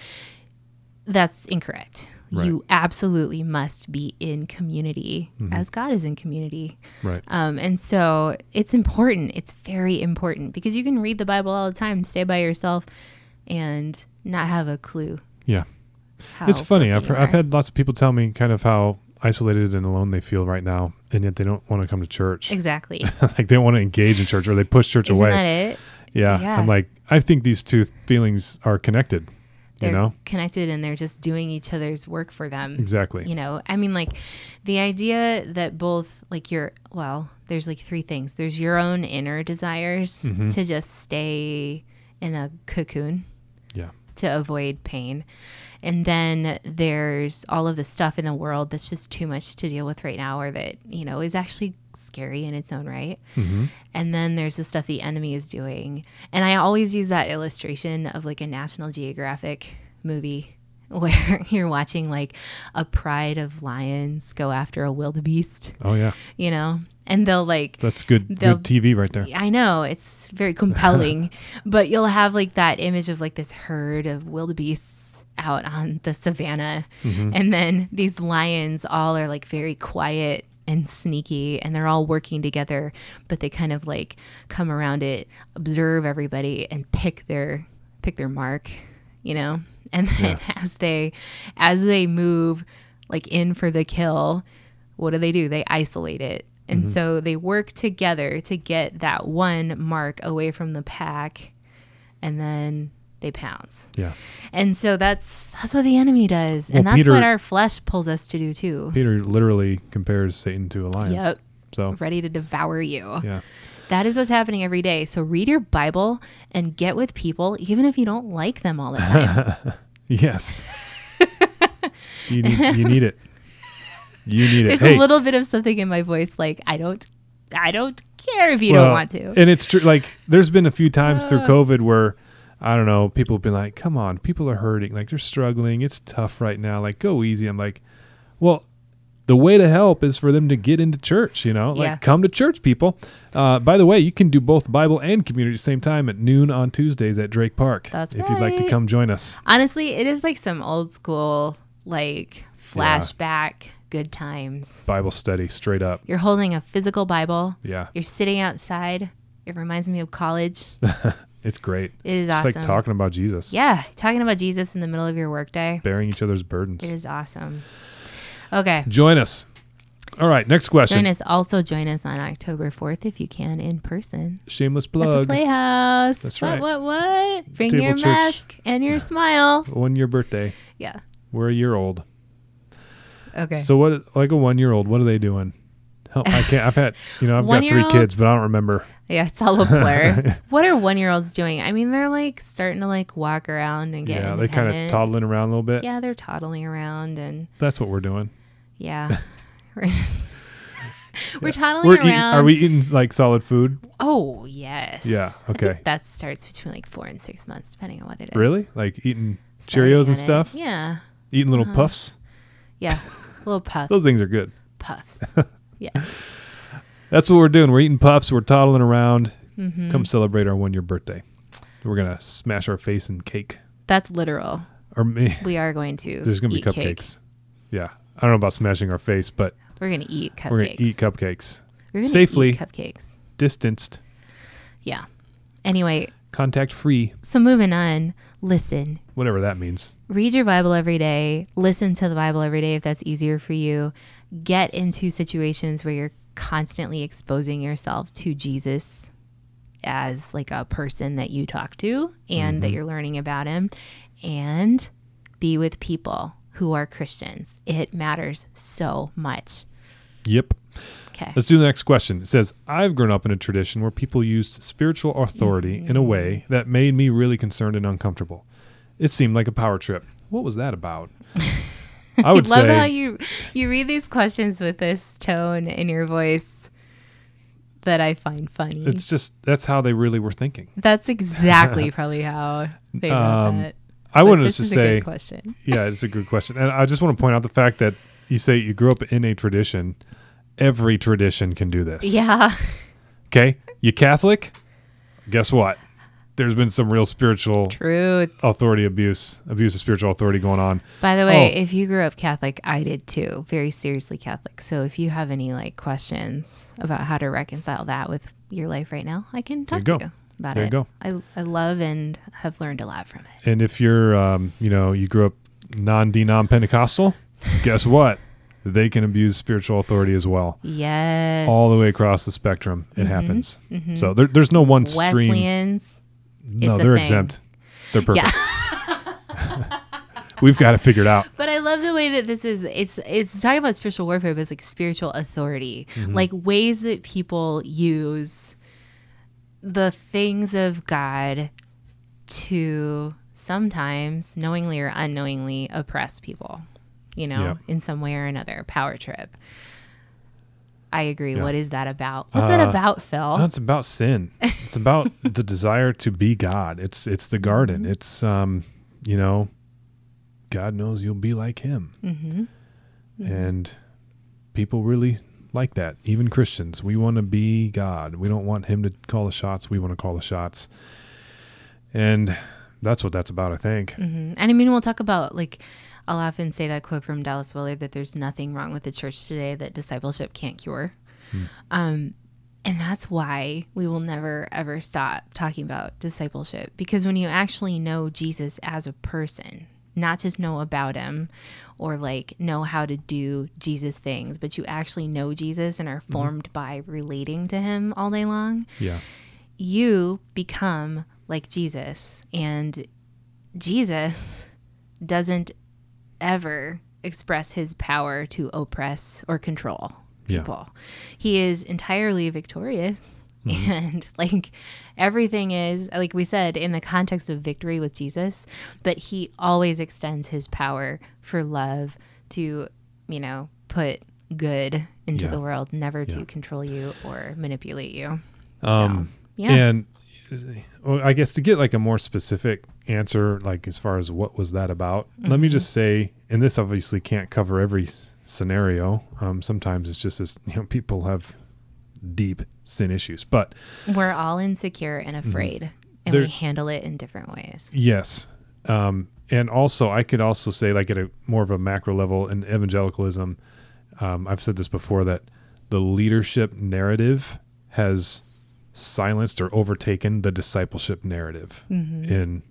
B: that's incorrect.
A: Right.
B: You absolutely must be in community as God is in community.
A: Right.
B: Um, and so it's important. It's very important because you can read the Bible all the time, stay by yourself, and not have a clue.
A: Yeah.
B: How
A: it's funny. I've, I've had lots of people tell me kind of how isolated and alone they feel right now, and yet they don't want to come to church.
B: exactly.
A: (laughs) Like they don't want to engage in church, or they push church
B: Isn't
A: away.
B: that it?
A: yeah.
B: Yeah.
A: I'm like, I think these two feelings are connected.
B: They're
A: you know?
B: connected and they're just doing each other's work for them.
A: Exactly.
B: You know, I mean, like the idea that both, like, your, well, there's like three things there's your own inner desires
A: Mhm.
B: to just stay in a cocoon
A: Yeah.
B: To avoid pain. And then there's all of the stuff in the world that's just too much to deal with right now, or that, you know, is actually scary in its own right.
A: hmm
B: And then there's the stuff the enemy is doing. And I always use that illustration of like a National Geographic movie (laughs) where you're watching like a pride of lions go after a wildebeest,
A: Oh yeah.
B: you know? And they'll like
A: That's good. Good TV right there.
B: I know it's very compelling, (laughs) but you'll have like that image of like this herd of wildebeests out on the savannah,
A: Mm-hmm.
B: and then these lions all are like very quiet and sneaky, and they're all working together, but they kind of like come around it, observe everybody, and pick their pick their mark, you know. (laughs) And then as they as they move like in for the kill, what do they do? They isolate it. And mm-hmm. so they work together to get that one mark away from the pack and then they pounce.
A: Yeah.
B: And so that's that's what the enemy does. and
A: Well,
B: that's what our flesh pulls us to do too.
A: Peter literally compares Satan to a lion.
B: Yep.
A: So
B: Ready to devour you.
A: yeah.
B: That is what's happening every day. So read your Bible and get with people even if you don't like them all the time. (laughs)
A: Yes. (laughs) you need you need it. You need it.
B: There's
A: hey,
B: a little bit of something in my voice like I don't I don't care if you
A: well,
B: don't want to.
A: And it's true. Like there's been a few times through
B: Uh.
A: COVID where I don't know, people have been like, "Come on, people are hurting. Like they're struggling. It's tough right now. Like go easy." I'm like, "Well." The way to help is for them to get into church, you know, like
B: Yeah.
A: come to church, people. Uh, by the way, you can do both Bible and community at the same time at noon on Tuesdays at Drake Park.
B: That's
A: if you'd like to come join us.
B: Honestly, it is like some old school like flashback good times.
A: Bible study, straight up.
B: You're holding a physical Bible.
A: Yeah,
B: You're sitting outside. It reminds me of college. (laughs)
A: it's great.
B: It is
A: It's
B: awesome.
A: like talking about Jesus.
B: Yeah, talking about Jesus in the middle of your workday.
A: bearing each other's burdens.
B: It is awesome. Okay.
A: Join us. All right, next question.
B: Join us. Also join us on October 4th if you can in person
A: Shameless
B: at the
A: plug.
B: Playhouse.
A: That's
B: what,
A: right.
B: What? What? Bring
A: Table
B: your
A: church.
B: mask and your smile.
A: One year birthday.
B: Yeah.
A: We're a year old.
B: Okay.
A: So what? Like a one year old. What are they doing? Help, I can't. I've had. You know, I've got three kids, but I don't remember.
B: yeah, it's all a blur. (laughs) what are one year olds doing? I mean, they're like starting to like walk around and get
A: yeah, they kind of toddling around a little bit.
B: Yeah, they're toddling around and
A: That's what we're doing.
B: Yeah. (laughs) (laughs) we're toddling
A: We're eating.
B: around.
A: Are we eating like solid food?
B: Oh yes.
A: Yeah, okay.
B: that starts between like four and six months, depending on what it is.
A: Really? Like eating
B: Starting
A: Cheerios and
B: at it.
A: stuff?
B: Yeah.
A: Eating little
B: Uh-huh.
A: puffs?
B: Yeah. Little puffs.
A: Those things are good.
B: puffs. (laughs) yeah.
A: That's what we're doing. We're eating puffs. We're toddling around.
B: hmm
A: Come celebrate our one year birthday. We're gonna smash our face in cake.
B: That's literal.
A: Or me.
B: We are going to.
A: There's gonna be
B: eat cake.
A: cupcakes. Yeah. I don't know about smashing our face, but
B: We're gonna eat cupcakes.
A: we're gonna eat cupcakes.
B: We're gonna
A: safely.
B: eat cupcakes.
A: Distanced,
B: Yeah. Anyway,
A: contact free,
B: so moving on. Listen,
A: whatever that means.
B: read your Bible every day. Listen to the Bible every day if that's easier for you. Get into situations where you're constantly exposing yourself to Jesus as like a person that you talk to and that mm-hmm. you're learning about him and be with people who are Christians. It matters so much.
A: Yep.
B: Okay.
A: Let's do the next question. It says, I've grown up in a tradition where people used spiritual authority in a way that made me really concerned and uncomfortable. It seemed like a power trip. What was that about? (laughs) I would
B: love
A: say
B: how you you read these questions with this tone in your voice that I find funny.
A: it's just that's how they really were thinking.
B: That's exactly (laughs) probably how they
A: Um,
B: that.
A: I wanted
B: this
A: to say
B: good question. (laughs)
A: Yeah, it's a good question. And I just want to point out the fact that you say you grew up in a tradition. Every tradition can do this.
B: Yeah.
A: Okay. You Catholic? Guess what? There's been some real spiritual
B: Truth.
A: authority abuse, abuse of spiritual authority going on.
B: By the way,
A: Oh.
B: if you grew up Catholic, I did too. Very seriously Catholic. So if you have any like questions about how to reconcile that with your life right now, I can talk
A: you
B: to
A: go.
B: you about
A: There
B: it.
A: you go.
B: I I love and have learned a lot from it.
A: And if you're, um, you know, you grew up non-denom Pentecostal, guess what? They can abuse spiritual authority as well.
B: Yes.
A: All the way across the spectrum, it
B: Mhm.
A: happens.
B: Mhm.
A: So there, there's no one stream.
B: Wesleyans.
A: No, they're
B: thing.
A: exempt. They're perfect.
B: Yeah. (laughs) (laughs)
A: We've got it figured out.
B: But I love the way that this is it's it's talking about spiritual warfare, but it's like spiritual authority.
A: Mm-hmm.
B: Like ways that people use the things of God to sometimes knowingly or unknowingly oppress people, you know,
A: Yeah.
B: in some way or another. Power trip. I agree. What is that about? What's that
A: Uh,
B: about, Phil?
A: No, it's about sin. It's about (laughs) the desire to be God. It's it's the garden.
B: Mm-hmm.
A: It's um, you know, God knows you'll be like Him,
B: mm-hmm.
A: and people really like that. Even Christians, we want to be God. We don't want Him to call the shots. We want to call the shots, and that's what that's about. I think.
B: hmm And I mean, we'll talk about like, I'll often say that quote from Dallas Willard that there's nothing wrong with the church today that discipleship can't cure. Um, and that's why we will never ever stop talking about discipleship because when you actually know Jesus as a person, not just know about him or like know how to do Jesus things, but you actually know Jesus and are mm-hmm. formed by relating to him all day long,
A: Yeah.
B: you become like Jesus. And Jesus doesn't ever express his power to oppress or control people. Yeah. He is entirely victorious. (laughs) And like everything is, like we said, in the context of victory with Jesus, but he always extends his power for love to, you know, put good into
A: Yeah.
B: the world, never
A: Yeah.
B: to control you or manipulate you.
A: Um,
B: yeah.
A: And well, I guess to get like a more specific answer, like as far as what was that about, let me
B: Mm-hmm.
A: just say, and this obviously can't cover every s- scenario. Um, sometimes it's just as you know, people have deep sin issues, but
B: We're all insecure and afraid, and
A: Mm-hmm.
B: We handle it in different ways.
A: yes. Um, and also, I could also say, like at a more of a macro level in evangelicalism, um, I've said this before that the leadership narrative has silenced or overtaken the discipleship narrative in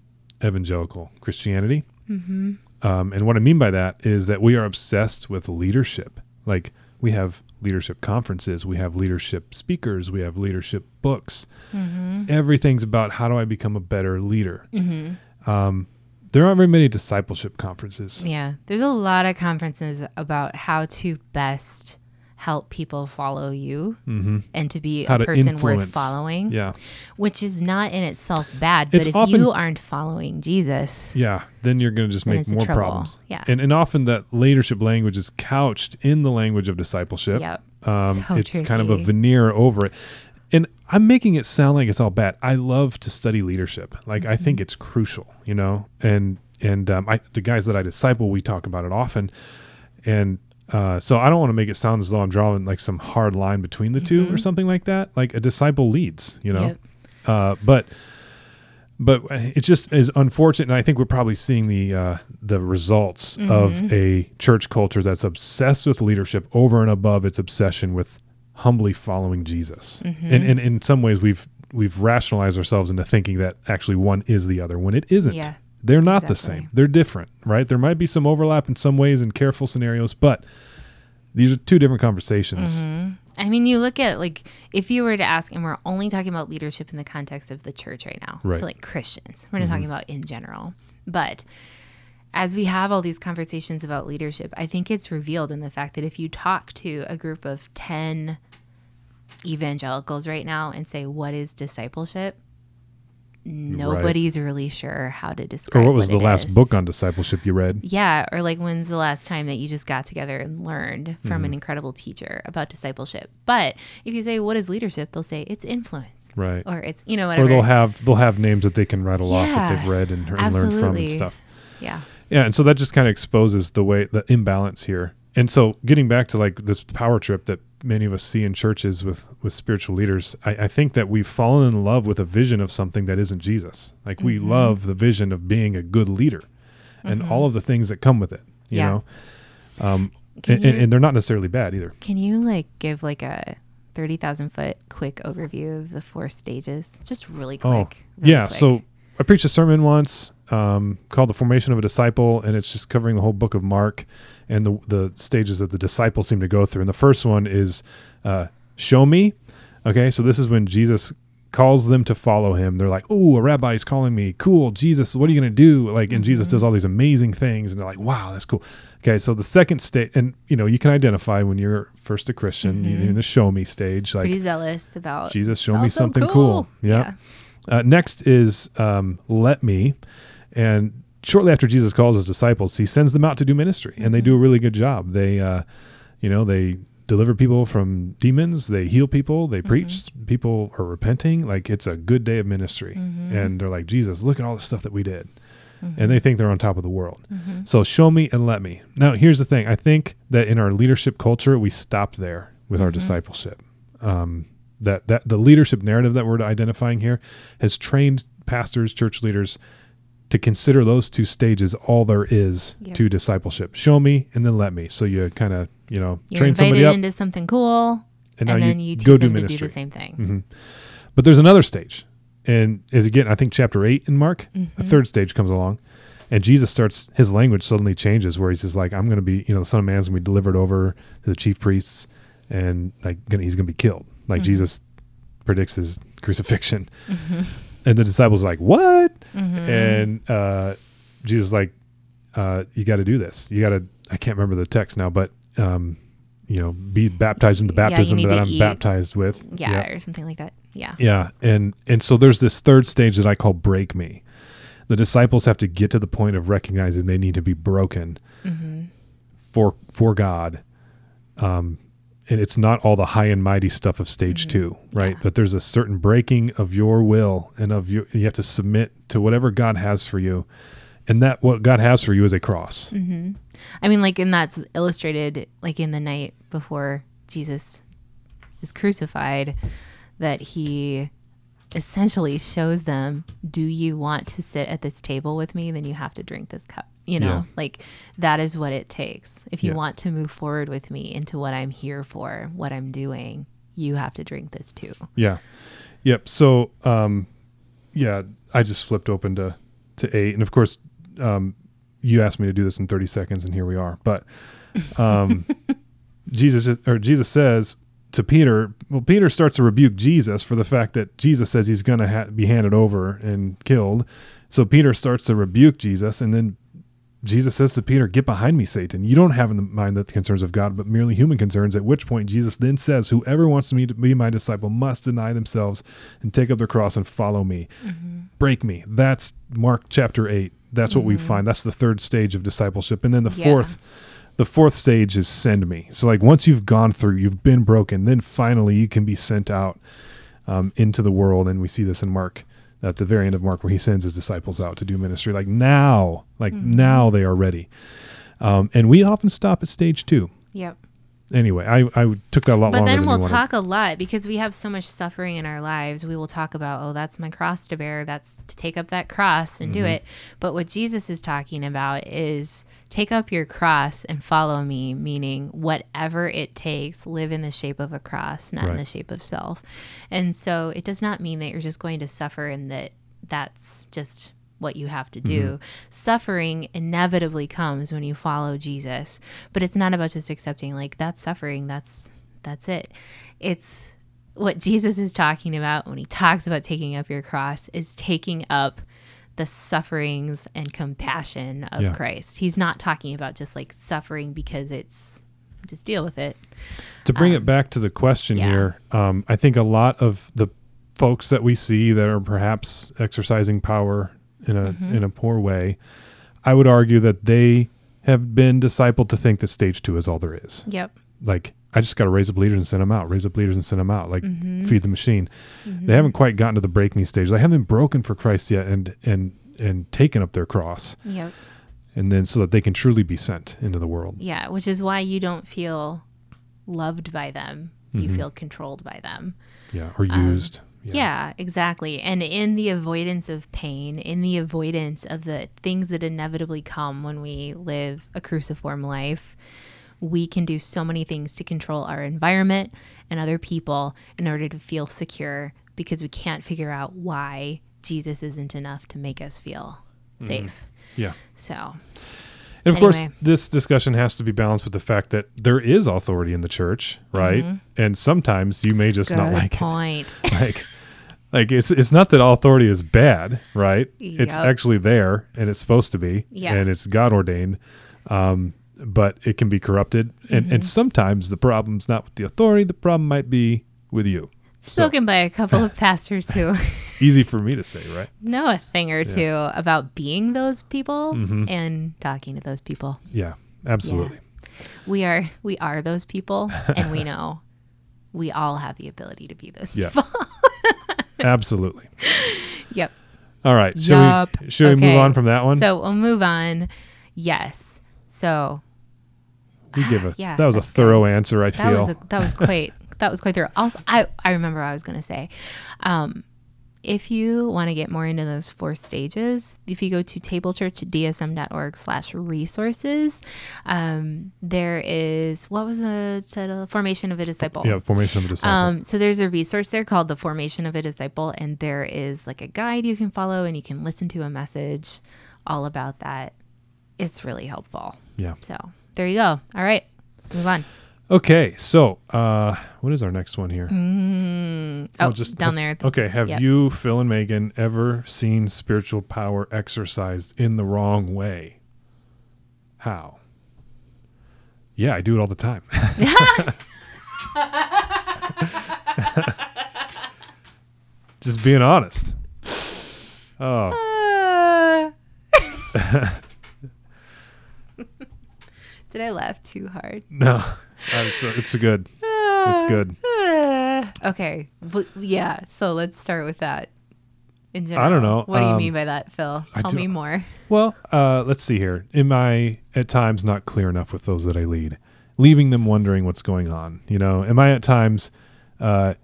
A: evangelical Christianity.
B: Mm-hmm.
A: Um, and what I mean by that is that we are obsessed with leadership. Like we have leadership conferences, we have leadership speakers, we have leadership books.
B: Mm-hmm.
A: Everything's about how do I become a better leader.
B: Mm-hmm.
A: Um, there aren't very many discipleship conferences.
B: Yeah, there's a lot of conferences about how to best help people follow you
A: hmm
B: and to be
A: How
B: a
A: to
B: person worth following,
A: Yeah,
B: which is not in itself bad. But
A: It's
B: if
A: often-
B: you aren't following Jesus,
A: yeah. Then you're going to just make more problems.
B: Yeah.
A: and and often that leadership language is couched in the language of discipleship.
B: yep,
A: Um,
B: So
A: it's kind of a veneer over it. And I'm making it sound like it's all bad. I love to study leadership. Like I
B: Mm-hmm.
A: think it's crucial, you know. And and um, I, the guys that I disciple, we talk about it often. And uh, so I don't want to make it sound as though I'm drawing like some hard line between the 2 or
B: Mhm.
A: something like that. Like a disciple leads, you know.
B: Yep.
A: Uh, but but it just is unfortunate, and I think we're probably seeing the uh, the results
B: Mhm.
A: of a church culture that's obsessed with leadership over and above its obsession with humbly following Jesus.
B: Mhm.
A: And, and in some ways, we've we've rationalized ourselves into thinking that actually one is the other when it isn't.
B: Yeah.
A: They're not the same. They're different, right? There might be some overlap in some ways in careful scenarios, but these are two different conversations.
B: Mhm. I mean, you look at like if you were to ask, and we're only talking about leadership in the context of the church right now,
A: Right.
B: so like Christians. We're not talking about in general, but as we have all these conversations about leadership, I think it's revealed in the fact that if you talk to a group of ten evangelicals right now and say, "What is discipleship?" Nobody's really sure how to describe.
A: Or what was
B: what
A: the last
B: is.
A: book on discipleship you read?
B: Yeah, or like when's the last time that you just got together and learned from
A: Mm-hmm.
B: an incredible teacher about discipleship? But if you say what is leadership, they'll say it's influence
A: Right.
B: or it's you know whatever.
A: Or they'll have they'll have names that they can rattle off that they've read and, and learned from and stuff.
B: yeah.
A: Yeah, and so that just kind of exposes the way the imbalance here. And so getting back to like this power trip that many of us see in churches with with spiritual leaders, I, I think that we've fallen in love with a vision of something that isn't Jesus. Like we
B: Mm-hmm.
A: love the vision of being a good leader and all of the things that come with it. You
B: Yeah.
A: know, um, and,
B: you-
A: and they're not necessarily bad either.
B: Can you like give like a thirty thousand foot quick overview of the four stages? Just really quick. really
A: Oh, yeah.
B: quick.
A: So I preached a sermon once um, called "The Formation of a Disciple," and it's just covering the whole book of Mark and the the stages that the disciples seem to go through. And the first one is uh, "Show me." Okay, so this is when Jesus calls them to follow him. They're like, "Oh, a rabbi is calling me. Cool, Jesus. What are you gonna do?" Like, and Jesus does all these amazing things, and they're like, "Wow, that's cool." Okay, so the second stage, and you know, you can identify when you're first a Christian, you're in the "Show me" stage, like
B: pretty zealous about
A: Jesus, show me something cool. Yeah. Uh, next is um, let me, and shortly after Jesus calls his disciples, he sends them out to do ministry, and they do a mm-hmm. really good job. They, uh, you know, they deliver people from demons, they heal people, they mm-hmm. preach. People are repenting. Like it's a good day of ministry, mm-hmm. and they're like, Jesus, look at all the stuff that we did. And they think they're on top of the world. So show me and let me. Now, here's the thing. I think that in our leadership culture, we stopped there with our discipleship. Um, that that the leadership narrative that we're identifying here has trained pastors, church leaders to consider those two stages all there is
B: Yep.
A: to discipleship. Show me and then let me. So you kind of you know
B: You're
A: train
B: invited
A: somebody up,
B: into something cool,
A: and
B: and,
A: you
B: then you,
A: go do
B: to do
A: ministry.
B: the same thing.
A: hmm But there's another stage, and is again I think chapter eight in Mark,
B: Mm-hmm.
A: a third stage comes along, and Jesus starts his language suddenly changes where he says like I'm going to be you know the Son of Man's going to be delivered over to the chief priests, and like gonna, he's going to be killed. Like
B: Mm-hmm.
A: Jesus predicts his crucifixion, and the disciples are like what?
B: Mm-hmm.
A: And uh, Jesus is like uh, you got to do this. You got to I can't remember the text now, but um, you know be baptized in the baptism
B: need
A: that I'm
B: eat.
A: baptized with.
B: Yeah, or something like that. Yeah.
A: Yeah, and and so there's this third stage that I call break me. The disciples have to get to the point of recognizing they need to be broken
B: Mm-hmm.
A: for for God. Um, and it's not all the high and mighty stuff of stage
B: Mm-hmm.
A: two, right?
B: Yeah.
A: But there's a certain breaking of your will and of your. You have to submit to whatever God has for you, and that what God has for you is a cross.
B: Mm-hmm. I mean, like, and that's illustrated like in the night before Jesus is crucified, that he essentially shows them, "Do you want to sit at this table with me? Then you have to drink this cup." You know,
A: Yeah.
B: like that is what it takes. If you
A: Yeah.
B: want to move forward with me into what I'm here for, what I'm doing, you have to drink this too.
A: Yeah. Yep. So, um, yeah, I just flipped open to, to eight. And of course, um, you asked me to do this in 30 seconds and here we are. But, um, (laughs) Jesus or Jesus says to Peter, well, Peter starts to rebuke Jesus for the fact that Jesus says he's going to ha- be handed over and killed. So Peter starts to rebuke Jesus and then Jesus says to Peter, Get behind me, Satan. You don't have in the mind the concerns of God, but merely human concerns. At which point, Jesus then says, Whoever wants me to be my disciple must deny themselves and take up their cross and follow me. Break me. That's Mark chapter 8. That's what we find. That's the third stage of discipleship. And then the
B: Yeah.
A: fourth. The fourth stage is send me. So, like, once you've gone through, you've been broken, then finally you can be sent out um, into the world. And we see this in Mark at the very end of Mark, where he sends his disciples out to do ministry. Like now, like
B: Mm-hmm.
A: now they are ready. Um, and we often stop at stage two.
B: Yep.
A: Anyway, I, I took that a lot
B: But then we'll
A: wanted.
B: talk a lot because we have so much suffering in our lives. We will talk about, oh, that's my cross to bear. That's to take up that cross and do
A: Mm-hmm.
B: it. But what Jesus is talking about is take up your cross and follow me, meaning whatever it takes, live in the shape of a cross, not in the shape of self. And so it does not mean that you're just going to suffer and that that's just what you have to do.
A: Mm-hmm.
B: Suffering inevitably comes when you follow Jesus, but it's not about just accepting like that's suffering, that's that's it. It's what Jesus is talking about when he talks about taking up your cross is taking up the sufferings and compassion of
A: Yeah.
B: Christ. He's not talking about just like suffering because it's just deal with it.
A: to bring it back to the question
B: um, yeah.
A: here, um, I think a lot of the folks that we see that are perhaps exercising power in a
B: Mhm.
A: in a poor way, I would argue that they have been discipled to think that stage two is all there is.
B: Yep.
A: Like I just got to raise up leaders and send them out. Raise up leaders and send them out. Like
B: Mhm.
A: feed the machine.
B: Mhm.
A: They haven't quite gotten to the break me stage. They haven't broken for Christ yet, and and and taken up their cross,
B: Yep.
A: and then so that they can truly be sent into the world.
B: Yeah, which is why you don't feel loved by them. You
A: Mhm.
B: feel controlled by them.
A: Yeah, or
B: Um,
A: used.
B: Yeah. exactly. And in the avoidance of pain, in the avoidance of the things that inevitably come when we live a cruciform life, we can do so many things to control our environment and other people in order to feel secure because we can't figure out why Jesus isn't enough to make us feel safe.
A: Yeah.
B: So,
A: And of course, this discussion has to be balanced with the fact that there is authority in the church, right? And sometimes you may just not
B: Mm-hmm.
A: like
B: point.
A: it. (laughs) Like, like it's it's not that authority is bad, right? It's actually there and it's supposed to be,
B: Yeah.
A: and it's God ordained. Um, but it can be corrupted, and
B: Mm-hmm.
A: and sometimes the problem's not with the authority. The problem might be with you.
B: Spoken by a couple of (laughs) pastors who (laughs)
A: Easy for me to say, right?
B: know a thing or two about being those people
A: Mhm.
B: and talking to those people.
A: Yeah, absolutely.
B: We are we are those people and we (laughs) know we all have the ability to be those
A: Yeah.
B: people.
A: Absolutely.
B: yep.
A: All right. Should
B: Yup.
A: we should we move on from that one?
B: So we'll move on. Yes. So
A: we give a
B: yeah,
A: that was a
B: that's good.
A: thorough answer. I
B: that
A: feel.
B: was a, that was quite that was quite thorough. Also, I I remember what I was going to say. Um, if you want to get more into those four stages, if you go to tablechurchdsm.org slash resources, um, there is, what was the title? Formation of a Disciple.
A: yeah, formation of a disciple.
B: Um, so there's a resource there called the Formation of a Disciple, and there is like a guide you can follow, and you can listen to a message all about that. It's really helpful.
A: yeah.
B: So there you go. All right, let's move on.
A: Okay. So, uh, what is our next one here?
B: Mm. Oh, down there.
A: have- Okay. Have
B: Yep.
A: you, Phil and Megan, ever seen spiritual power exercised in the wrong way? How? Yeah, I do it all the time. (laughs) Just being honest. Oh, (laughs)
B: Uh. (laughs) Did I laugh too hard? (laughs)
A: no. It's, it's good. It's good.
B: Okay. But yeah. So let's start with that. In general,
A: don't know.
B: What do you
A: Um,
B: mean by that, Phil?
A: I
B: Tell
A: do-
B: me more.
A: Well, uh, let's see here. Am I at times not clear enough with those that I lead, leaving them wondering what's going on? You know, am I at times uh,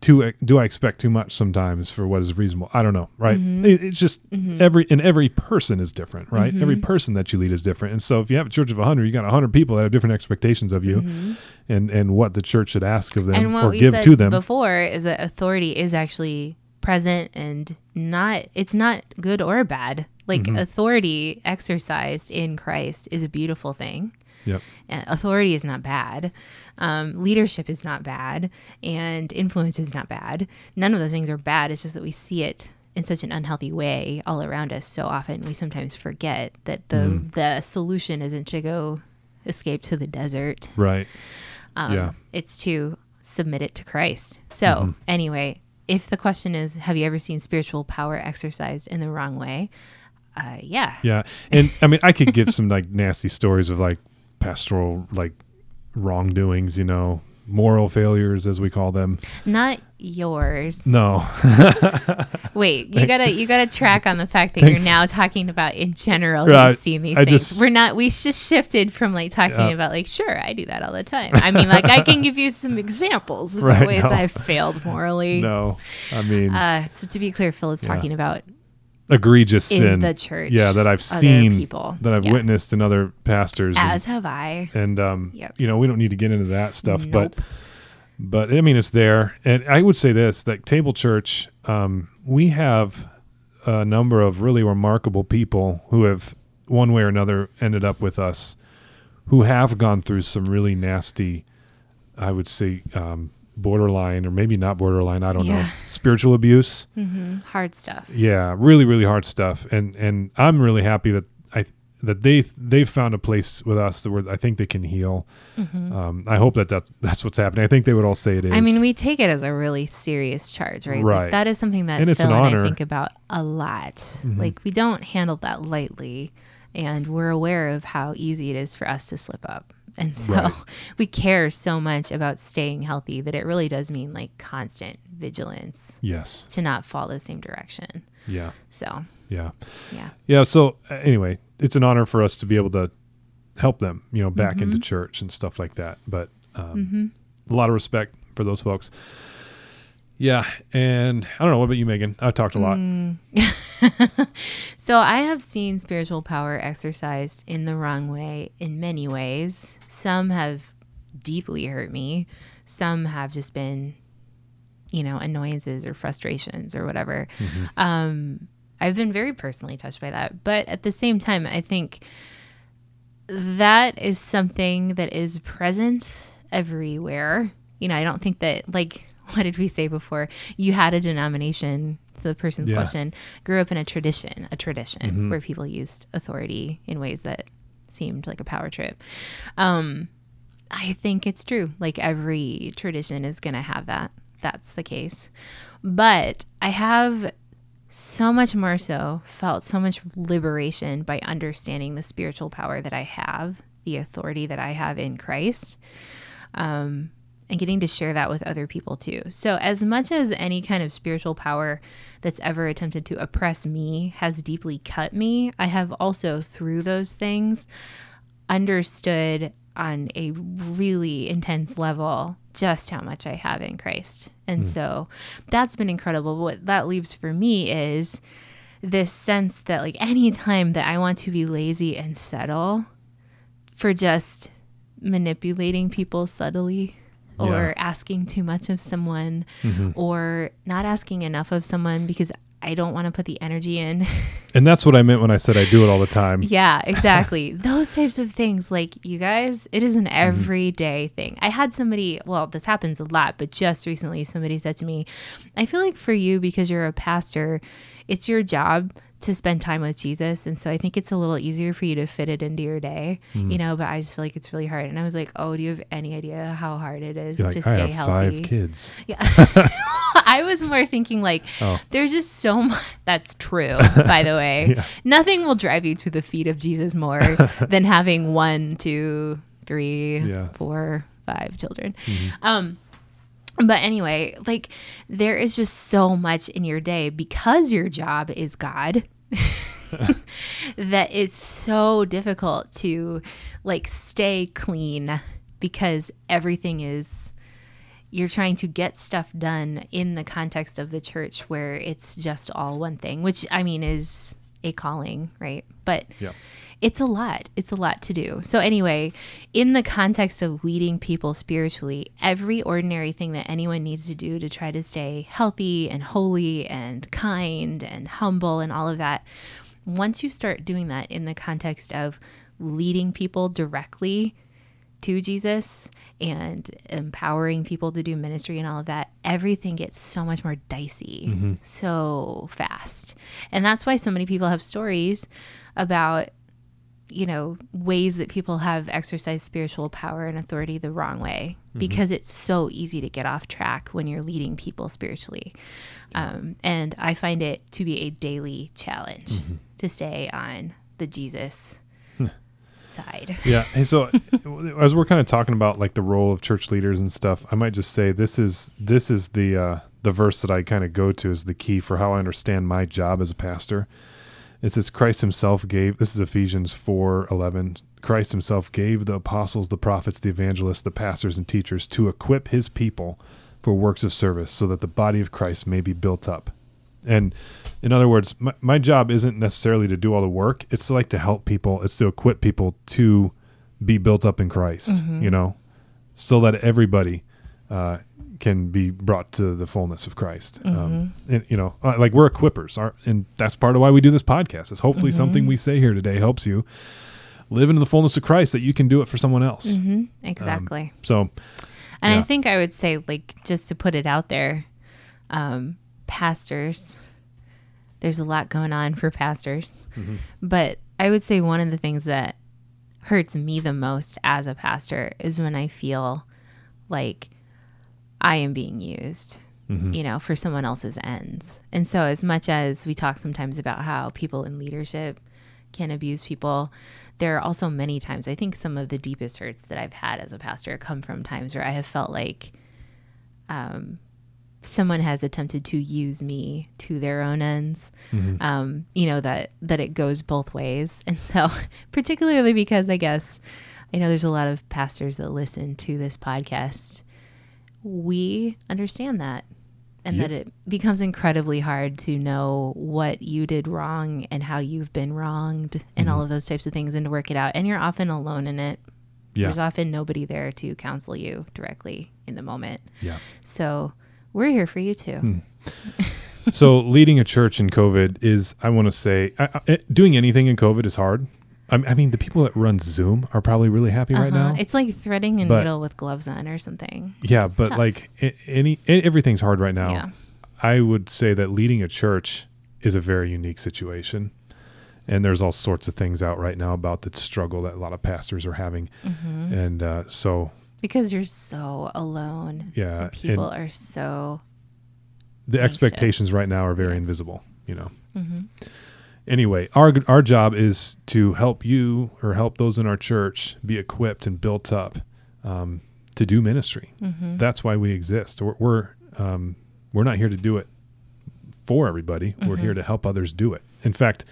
A: too? Do I expect too much sometimes for what is reasonable? I don't know. Right?
B: Mhm.
A: It, it's just
B: Mhm.
A: every and every person is different, right? Every
B: Mhm.
A: person that you lead is different, and so if you have a church of hundred, you got hundred people that have different expectations of you,
B: Mhm.
A: and and what the church should ask of them or give to them.
B: before is that authority is actually present and not. It's not good or bad. Like
A: Mhm.
B: authority exercised in Christ is a beautiful thing.
A: Yep.
B: And authority is not bad. Um, leadership is not bad, and influence is not bad. None of those things are bad. It's just that we see it in such an unhealthy way all around us so often. We sometimes forget that the
A: Mhm.
B: the solution isn't to go escape to the desert.
A: right.
B: Um,
A: Yeah.
B: It's to submit it to Christ. So,
A: Mhm.
B: anyway, if the question is, have you ever seen spiritual power exercised in the wrong way? Uh, yeah.
A: Yeah, and I mean, I could give some like nasty stories of like pastoral like wrongdoings, you know, moral failures as we call them.
B: Not yours.
A: No, (laughs)
B: Wait, you gotta you gotta track on the fact that
A: Thanks.
B: you're now talking about in general
A: Right.
B: you've seen these
A: I
B: things.
A: just-
B: We're not we just shifted from like talking
A: Yeah.
B: about like sure I do that all the time. I mean like I can give you some examples of (laughs)
A: Right,
B: ways
A: no.
B: I've failed morally.
A: no. I mean,
B: Uh, so to be clear, Phil is
A: Yeah.
B: talking about
A: egregious
B: in
A: sin.
B: the church.
A: yeah, that I've seen,
B: people.
A: that I've
B: Yeah.
A: witnessed in other pastors. and-
B: As have I.
A: and um,
B: Yep.
A: you know, we don't need to get into that stuff, but but I mean, it's there. And I would say this: that Table Church, um, we have a number of really remarkable people who have, one way or another, ended up with us, who have gone through some really nasty, I would say, um, borderline or maybe not borderline. I don't know, spiritual abuse.
B: hmm Hard stuff.
A: Yeah, really, really hard stuff. And and I'm really happy that I that they they've found a place with us where I think they can heal. Um, I hope that, that that's what's happening. I think they would all say it is.
B: Mm-hmm. I mean, we take it as a really serious charge, right?
A: Right.
B: Like, that is something that
A: And it's
B: Phil
A: an
B: and
A: honor. Mm-hmm.
B: I think about a lot. Like we don't handle that lightly, and we're aware of how easy it is for us to slip up. And so
A: Right. (laughs)
B: we care so much about staying healthy that it really does mean like constant vigilance
A: yes,
B: to not fall the same direction.
A: yeah,
B: So
A: yeah,
B: yeah,
A: yeah. So anyway, it's an honor for us to be able to help them, you know, back
B: Mm-hmm.
A: into church and stuff like that. But um, a lot of respect for those folks. Yeah, and I don't know. What about you, Megan? I've talked a lot.
B: Mm. (laughs) So I have seen spiritual power exercised in the wrong way in many ways. Some have deeply hurt me. Some have just been, you know, annoyances or frustrations or whatever. Um, I've been very personally touched by that. But at the same time, I think that is something that is present everywhere. You know, I don't think that, like, (laughs) what did we say before? You had a denomination. To the person's
A: Yeah.
B: question, grew up in a tradition, a tradition where people used authority in ways that seemed like a power trip. Um, I think it's true. Like every tradition is going to have that. That's the case. But I have so much more so felt so much liberation by understanding the spiritual power that I have, the authority that I have in Christ. Um, and getting to share that with other people too. So, as much as any kind of spiritual power that's ever attempted to oppress me has deeply cut me, I have also, through those things, understood on a really intense level just how much I have in Christ. And hmm. so that's been incredible. But what that leaves for me is this sense that, like, anytime that I want to be lazy and settle for just manipulating people subtly or
A: Yeah.
B: asking too much of someone mm-hmm. or not asking enough of someone because I don't want to put the energy in. (laughs)
A: And that's what I meant when I said I do it all the time. (laughs)
B: Yeah, exactly. (laughs) Those types of things, like you guys, it is an mm-hmm. everyday thing. I had somebody, well, this happens a lot, but just recently somebody said to me, I feel like for you, because you're a pastor, it's your job to spend time with Jesus. And so I think it's a little easier for you to fit it into your day, you know, but I just feel like it's really hard. And I was like, oh, do you have any idea how hard it is
A: You're
B: to
A: like, I
B: stay
A: have
B: healthy?
A: five kids.
B: Yeah. (laughs) I was more thinking like
A: Oh.
B: there's just so much that's true, (laughs) by the way.
A: Yeah.
B: Nothing will drive you to the feet of Jesus more (laughs) than having one, two, three,
A: Yeah.
B: four, five children. Um but anyway, like there is just so much in your day because your job is God. (laughs) that it's so difficult to like stay clean because everything is you're trying to get stuff done in the context of the church where it's just all one thing, which I mean is a calling, right? But
A: Yeah.
B: It's a lot. It's a lot to do. So, anyway, in the context of leading people spiritually, every ordinary thing that anyone needs to do to try to stay healthy and holy and kind and humble and all of that, once you start doing that in the context of leading people directly to Jesus and empowering people to do ministry and all of that, everything gets so much more dicey mm-hmm. so fast. And that's why so many people have stories about, you know, ways that people have exercised spiritual power and authority the wrong way because it's so easy to get off track when you're leading people spiritually. Um, and I find it to be a daily challenge to stay on the Jesus (laughs) side.
A: Yeah. Hey, so (laughs) as we're kind of talking about like the role of church leaders and stuff, I might just say this is this is the uh, the verse that I kind of go to as the key for how I understand my job as a pastor. It says Christ Himself gave. This is Ephesians four eleven. Christ Himself gave the apostles, the prophets, the evangelists, the pastors, and teachers to equip His people for works of service, so that the body of Christ may be built up. And in other words, my, my job isn't necessarily to do all the work. It's to like to help people. It's to equip people to be built up in Christ, you know, so that everybody uh, can be brought to the fullness of Christ. Um, and, you know, uh, like we're equippers, aren't, and that's part of why we do this podcast. Is hopefully something we say here today helps you live into the fullness of Christ that you can do it for someone else.
B: hmm Exactly.
A: So,
B: And
A: Yeah.
B: I think I would say, like, just to put it out there, um, pastors, there's a lot going on for pastors,
A: Mm-hmm.
B: but I would say one of the things that hurts me the most as a pastor is when I feel like I am being used,
A: Mm-hmm.
B: you know, for someone else's ends. And so, as much as we talk sometimes about how people in leadership can abuse people, there are also many times, I think some of the deepest hurts that I've had as a pastor come from times where I have felt like um, someone has attempted to use me to their own ends.
A: Mm-hmm.
B: Um, you know that that it goes both ways, (laughs) and so particularly because I guess I know there's a lot of pastors that listen to this podcast. We understand that, and
A: Yep.
B: that it becomes incredibly hard to know what you did wrong and how you've been wronged, and all of those types of things, and to work it out. And you're often alone in it.
A: Yeah.
B: There's often nobody there to counsel you directly in the moment.
A: Yeah.
B: So we're here for you too.
A: Hmm. (laughs) so leading a church in COVID is, I want to say, I, I, doing anything in COVID is hard. I, I mean, the people that run Zoom are probably really happy right
B: Uh-huh.
A: now.
B: It's like threading a needle with gloves on or something.
A: yeah,
B: It's
A: but
B: tough.
A: like any, everything's hard right now.
B: Yeah.
A: I would say that leading a church is a very unique situation. And there's all sorts of things out right now about the struggle that a lot of pastors are having.
B: hmm
A: And uh, so,
B: Because you're so alone.
A: yeah,
B: and people are so.
A: the expectations right now are very
B: Yes.
A: invisible, you know.
B: hmm
A: anyway, our our job is to help you or help those in our church be equipped and built up um, to do ministry.
B: hmm
A: That's why we exist. We're we're, um, we're not here to do it for everybody. We're
B: Mhm.
A: here to help others do it. In fact,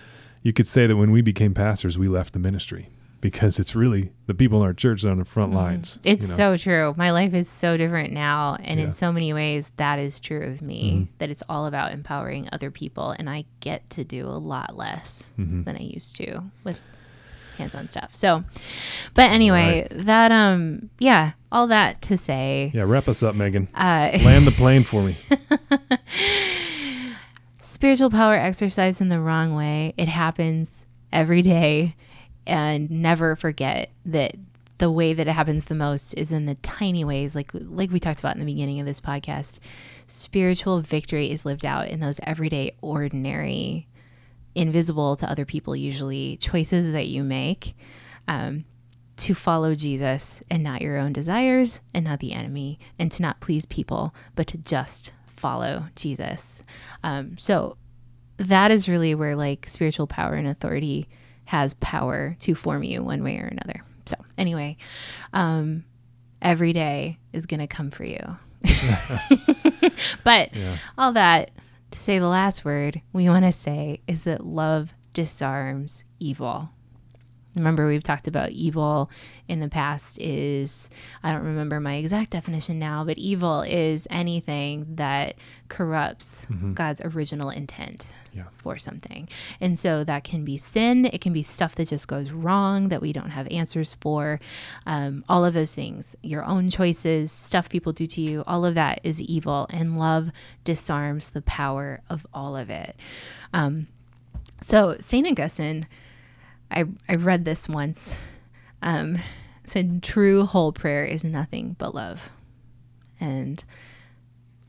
A: you could say that when we became pastors, we left the ministry because it's really the people in our church that are on the front lines.
B: Mm-hmm. It's
A: you know?
B: so true. My life is so different now. And
A: Yeah.
B: in so many ways, that is true of me
A: Mhm.
B: that it's all about empowering other people. And I get to do a lot less
A: Mhm.
B: than I used to with hands on stuff. So, but anyway, that, um, yeah, all that to say,
A: yeah. Wrap us up, Megan.
B: uh, (laughs)
A: Land the plane for me.
B: spiritual power exercised in the wrong way, it happens every day. And never forget that the way that it happens the most is in the tiny ways, like like we talked about in the beginning of this podcast. Spiritual victory is lived out in those everyday, ordinary, invisible to other people, usually choices that you make um, to follow Jesus and not your own desires and not the enemy, and to not please people, but to just follow Jesus. Um, so that is really where like spiritual power and authority has power to form you one way or another. So anyway, um, every day is gonna come for you. (laughs) but
A: Yeah.
B: all that to say the last word we want to say is that love disarms evil. Remember, we've talked about evil in the past is, I don't remember my exact definition now, but evil is anything that corrupts God's original intent
A: Yeah.
B: for something. And so that can be sin, it can be stuff that just goes wrong that we don't have answers for. Um, all of those things, your own choices, stuff people do to you, all of that is evil. And love disarms the power of all of it. Um, so, St. Augustine, I, I read this once, um, said, True whole prayer is nothing but love. And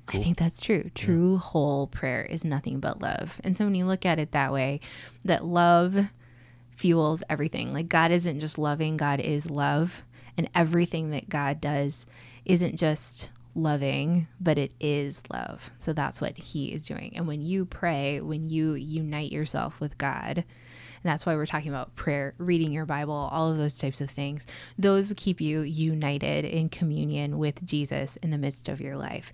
B: I think that's true. True whole prayer is nothing but love. And so when you look at it that way, that love fuels everything. Like God isn't just loving, God is love. And everything that God does isn't just loving, but it is love. So that's what He is doing. And when you pray, when you unite yourself with God, and that's why we're talking about prayer, reading your Bible, all of those types of things. Those keep you united in communion with Jesus in the midst of your life.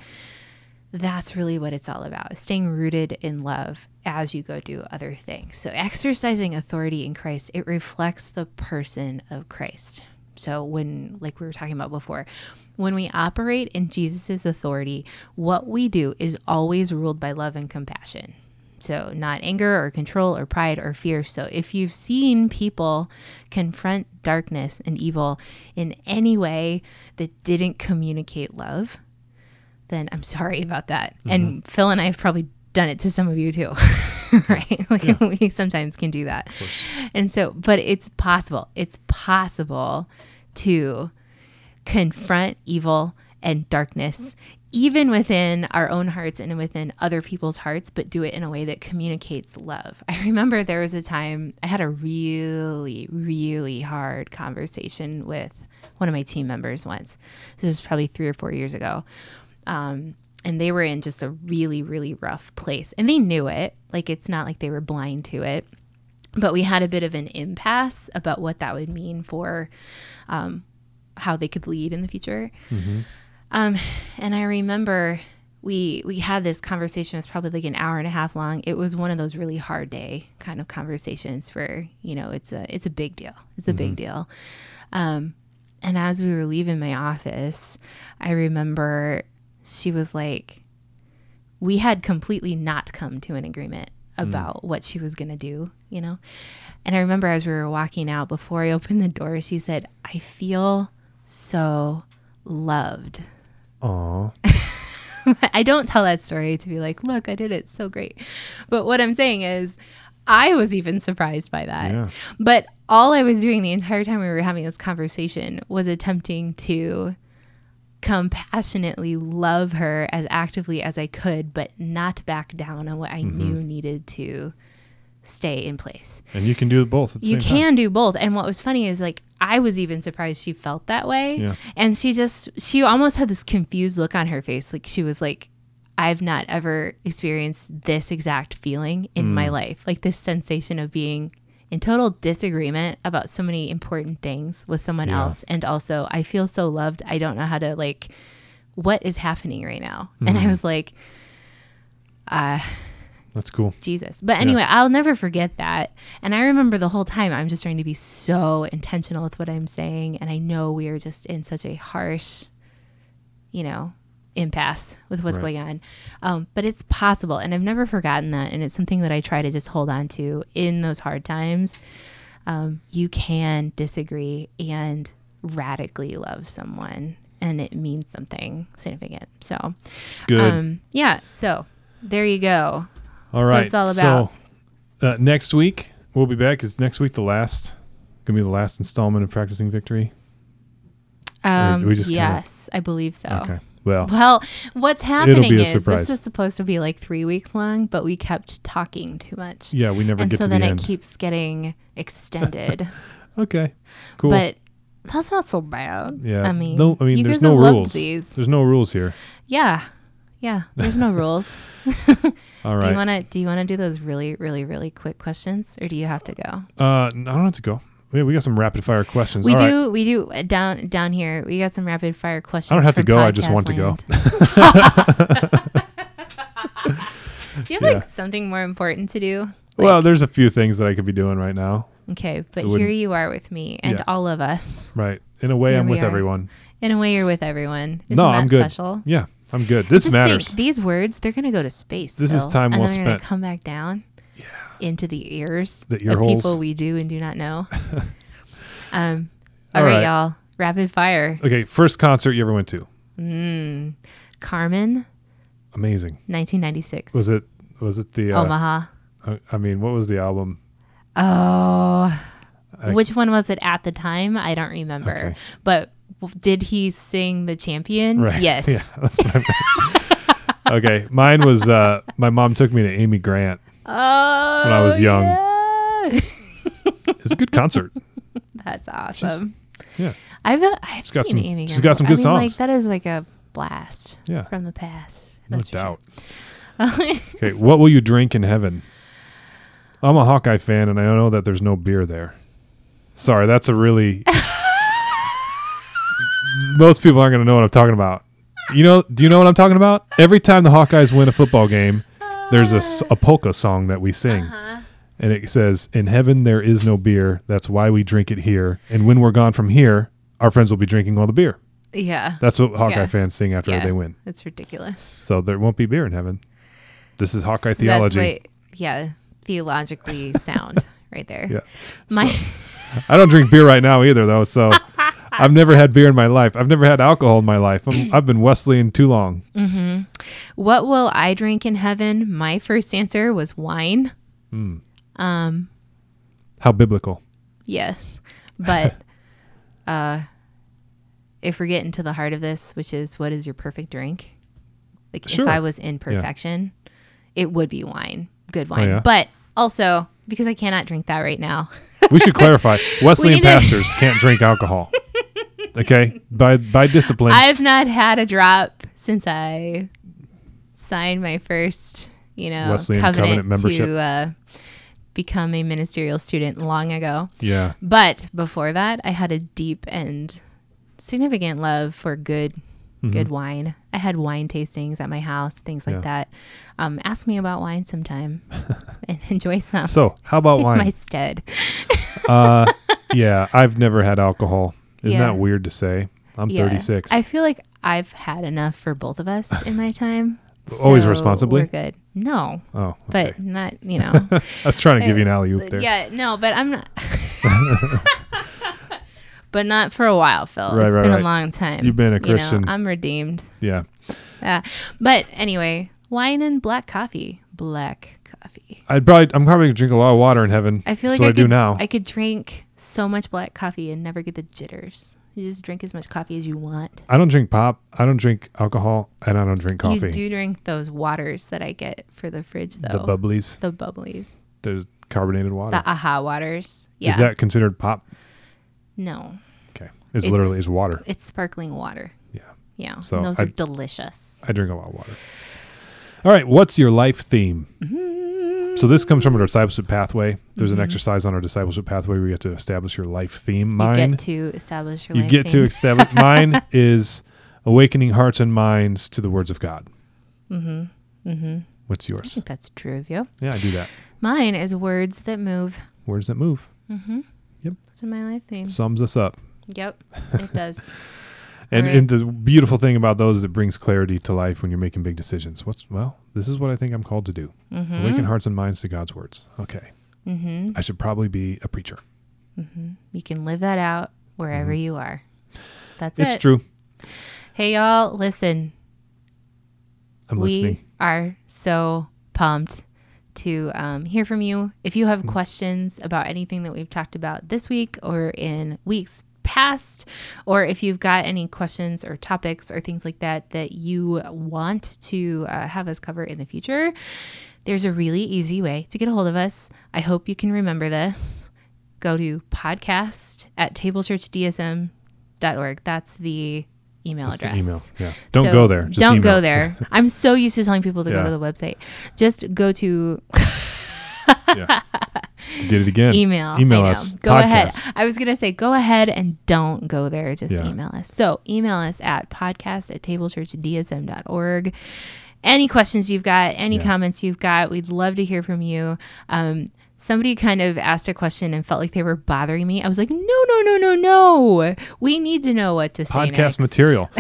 B: That's really what it's all about staying rooted in love as you go do other things. So exercising authority in christ it reflects the person of christ. So when like we were talking about before when we operate in jesus' authority what we do is always ruled by love and compassion so not anger or control or pride or fear so if you've seen people confront darkness and evil in any way that didn't communicate love then I'm sorry about that. Mm-hmm. And Phil and I have probably done it to some of you too, (laughs) right? (laughs) Like we sometimes can do that. And so, but it's possible. It's possible to confront evil and darkness even within our own hearts and within other people's hearts, but do it in a way that communicates love. (laughs) I remember there was a time I had a really, really hard conversation with one of my team members once. This was probably three or four years ago. Um, and they were in just a really, really rough place. And they knew it. Like, it's not like they were blind to it. But we had a bit of an impasse about what that would mean for um, how they could lead in the future.
A: Mm-hmm.
B: Um, and I remember we we had this conversation. It was probably like an hour and a half long. It was one of those really hard day kind of conversations where you know it's a it's a big deal. It's a big deal. Um, and as we were leaving my office, I remember she was like, we had completely not come to an agreement about what she was going to do, you know? And I remember as we were walking out, before I opened the door, she said, I feel so loved.
A: Aw. (laughs)
B: I don't tell that story to be like, look, I did it so great. But what I'm saying is, I was even surprised by that.
A: Yeah.
B: But all I was doing the entire time we were having this conversation was attempting to compassionately love her as actively as I could, but not back down on what I
A: Mm-hmm.
B: knew needed to stay in place.
A: And you can do both at the
B: You can do both. And what was funny is like I was even surprised she felt that way.
A: Yeah.
B: And she just she almost had this confused look on her face. Like she was like, I've not ever experienced this exact feeling in
A: Mm.
B: my life. Like this sensation of being in total disagreement about so many important things with someone
A: Yeah.
B: else. And also I feel so loved. I don't know how to like what is happening right now. And
A: Mm-hmm.
B: I was like, uh
A: time. That's cool.
B: Jesus. But anyway, I'll never forget that. And I remember the whole time I'm just trying to be so intentional with what I'm saying. And I know we are just in such a harsh, you know, impasse with what's
A: Right.
B: going on. Um, but it's possible. And I've never forgotten that. And it's something that I try to just hold on to in those hard times. Um, you can disagree and radically love someone. And it means something significant. So, um, yeah. So there you go.
A: All
B: so it's all about-
A: So uh, next week we'll be back. Is next week the last? Gonna be the last installment of practicing victory.
B: Um,
A: we just kinda-
B: yes, I believe so.
A: Okay. Well,
B: Well, what's happening is
A: surprise.
B: this is supposed to be like three weeks long, but we kept talking too much,
A: yeah, we never
B: and
A: get
B: so
A: to
B: then
A: the
B: it keeps getting extended. (laughs)
A: okay. Cool.
B: But that's not so bad.
A: yeah.
B: I mean,
A: no. I mean,
B: you
A: there's
B: guys
A: no rules.
B: these.
A: There's no rules here.
B: Yeah, yeah. There's no rules. (laughs)
A: All right.
B: Do you want to? Do you want to do those really, really, really quick questions, or do you have to go?
A: uh, I don't have to go. Yeah, we got some rapid fire questions.
B: We
A: All right.
B: do. We do uh, down down here. We got some rapid fire questions.
A: I don't have to go, I just want to go. (laughs) (laughs)
B: Do you have
A: Yeah.
B: like something more important to do?
A: well, there's a few things that I could be doing right now.
B: Okay, but
A: It
B: here you are with me and
A: Yeah.
B: all of us.
A: Right. In a way,
B: Here
A: I'm with
B: are.
A: everyone.
B: In a way, you're with everyone. Isn't
A: No,
B: that
A: I'm good.
B: special?
A: Yeah, I'm good. This matters.
B: Think, these words, they're gonna go to space.
A: This is time
B: and
A: well
B: then they're gonna come back down into the ears
A: The ear
B: of
A: holes.
B: people we do and do not know. (laughs) um,
A: All
B: all right,
A: right.
B: y'all. Rapid fire.
A: Okay, first concert you ever went to?
B: Mm. Carman,
A: Amazing.
B: 1996.
A: Was it? Was it the? Uh,
B: Omaha.
A: uh, I mean, what was the album?
B: Oh,
A: I-
B: which one was it at the time? I don't remember.
A: Okay.
B: But did he sing the champion?
A: Right. (laughs)
B: Yes.
A: Yeah, that's what I okay, mine was. Uh, my mom took me to Amy Grant.
B: Oh,
A: When I was young.
B: yeah.
A: It's a good concert. (laughs)
B: That's awesome.
A: Yeah.
B: I've uh, I've
A: She's got
B: seen
A: some-
B: Amy. Grant.
A: She's got some good
B: I mean, Like
A: songs.
B: that is like a blast
A: Yeah,
B: from the past.
A: no
B: That's for
A: doubt.
B: sure. (laughs)
A: Okay, what will you drink in heaven? I'm a Hawkeye fan, and I know that there's no beer there. Sorry, that's a really. Most people aren't going to know what I'm talking about. You know? Do you know what I'm talking about? Every time the Hawkeyes win a football game, there's a polka song that we sing,
B: Uh-huh.
A: and it says, "In heaven there is no beer. That's why we drink it here. And when we're gone from here, our friends will be drinking all the beer."
B: Yeah,
A: That's what Hawkeye
B: Yeah.
A: fans sing after
B: Yeah.
A: they win.
B: it's ridiculous.
A: So there won't be beer in heaven. This is Hawkeye
B: So
A: theology.
B: That's what, yeah, theologically sound (laughs) right there.
A: Yeah.
B: My
A: I don't drink beer right now either, though. So (laughs) I've never had beer in my life. I've never had alcohol in my life. I'm, (clears throat) I've been Wesleyan too long.
B: hmm What will I drink in heaven? My first answer was wine.
A: Mm.
B: Um,
A: How biblical.
B: yes, (laughs) but uh, if we're getting to the heart of this, which is what is your perfect drink? Like
A: Sure.
B: if I was in perfection, it would be wine, good wine.
A: Oh, yeah?
B: But also because I cannot drink that right now.
A: We should (laughs) clarify. Wesleyan pastors can't drink alcohol. (laughs) (laughs) Okay, by by discipline.
B: I've not had a drop since I signed my first, you know,
A: Wesleyan
B: covenant,
A: covenant membership.
B: to uh, become a ministerial student long ago.
A: yeah,
B: But before that, I had a deep and significant love for good
A: Mm-hmm.
B: good wine. I had wine tastings at my house, things like
A: Yeah.
B: that. Um, ask me about wine sometime (laughs) and enjoy some
A: So how about (laughs)
B: in my
A: wine?
B: stead.
A: uh, yeah, I've never had alcohol. Isn't
B: Yeah.
A: that weird to say? I'm
B: Yeah.
A: 36.
B: I feel like I've had enough for both of us in my (laughs) time.
A: Always responsibly?
B: We're good. No,
A: oh, okay.
B: but not, you (laughs) know.
A: I was trying to give you an alley oop there.
B: yeah, no, but I'm not. (laughs) but not for a while, Phil.
A: Right,
B: It's
A: right,
B: been
A: right.
B: a long time.
A: You've been a
B: You know,
A: Christian.
B: I'm redeemed.
A: Yeah.
B: Uh, but anyway, wine and black coffee. Black coffee.
A: I'd probably I'm probably gonna drink a lot of water in heaven.
B: I feel like
A: so
B: I,
A: I,
B: could,
A: do now.
B: I could drink so much black coffee and never get the jitters. You just drink as much coffee as you want.
A: I don't drink pop. I don't drink alcohol, and I don't drink coffee.
B: You do drink those waters that I get for the fridge, though.
A: the bubblies.
B: The bubblies.
A: There's carbonated water.
B: The aha waters. Yeah.
A: Is that considered pop?
B: no,
A: Okay. It's,
B: It's-
A: literally is water.
B: it's sparkling water.
A: Yeah.
B: Yeah.
A: So
B: and those
A: I-
B: are delicious.
A: I drink a lot of water. All right. What's your life theme? Mm-hmm. So this comes from our discipleship pathway. There's an exercise on our discipleship pathway where you have to establish your life theme.
B: You
A: Mine,
B: get to establish your
A: you
B: life
A: get to establish. (laughs) mine is awakening hearts and minds to the words of God.
B: mm-hmm. Mm-hmm.
A: What's
B: I
A: yours?
B: think that's true of you.
A: Yeah, I do that.
B: Mine is words that move.
A: Words that move
B: Mm-hmm.
A: Yep.
B: That's what my life theme.
A: sums us up.
B: Yep, (laughs) it does.
A: And,
B: right.
A: and the beautiful thing about those is it brings clarity to life when you're making big decisions. What's well, this is what I think I'm called to do.
B: Mm-hmm.
A: Awaken hearts and minds to God's words. Okay.
B: Mm-hmm.
A: I should probably be a preacher.
B: Mm-hmm. You can live that out wherever you are. That's
A: Mm-hmm. It's true.
B: Hey, y'all, listen.
A: I'm
B: we
A: listening.
B: are so pumped to um, hear from you. If you
A: Mm.
B: have questions about anything that we've talked about this week or in weeks past, or if you've got any questions or topics or things like that that you want to uh, have us cover in the future, there's a really easy way to get a hold of us. I hope you can remember this. Go to podcast at tablechurchdsm.org. That's the email
A: That's
B: address.
A: email. Yeah. Don't
B: So
A: go there. Just
B: don't go there. I'm so used to telling people to go to the website. Just go to (laughs)
A: yeah. Did it again.
B: email.
A: Email us.
B: Go ahead. I was going to say go ahead and don't go there. Just
A: Yeah.
B: email us. So email us at podcast at tablechurchdsm.org. Any questions you've got, any
A: Yeah.
B: comments you've got, we'd love to hear from you. Um, somebody kind of asked a question and felt like they were bothering me. I was like, no, no, no, no, no. We need to know what to say.
A: Podcast
B: next.
A: material. (laughs)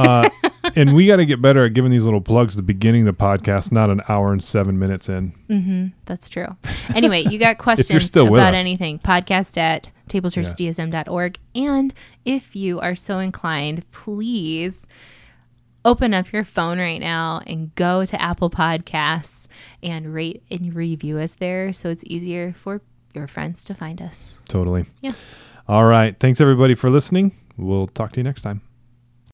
A: Uh, and we got to get better at giving these little plugs at the beginning of the podcast, not an hour and seven minutes in.
B: Mm-hmm. That's true. Anyway, you got (laughs) questions
A: still
B: about anything, podcast at tablechurchdsm.org. And if you are so inclined, please open up your phone right now and go to Apple Podcasts and rate and review us there so it's easier for your friends to find us.
A: Totally.
B: Yeah.
A: All right. Thanks, everybody, for listening. We'll talk to you next time.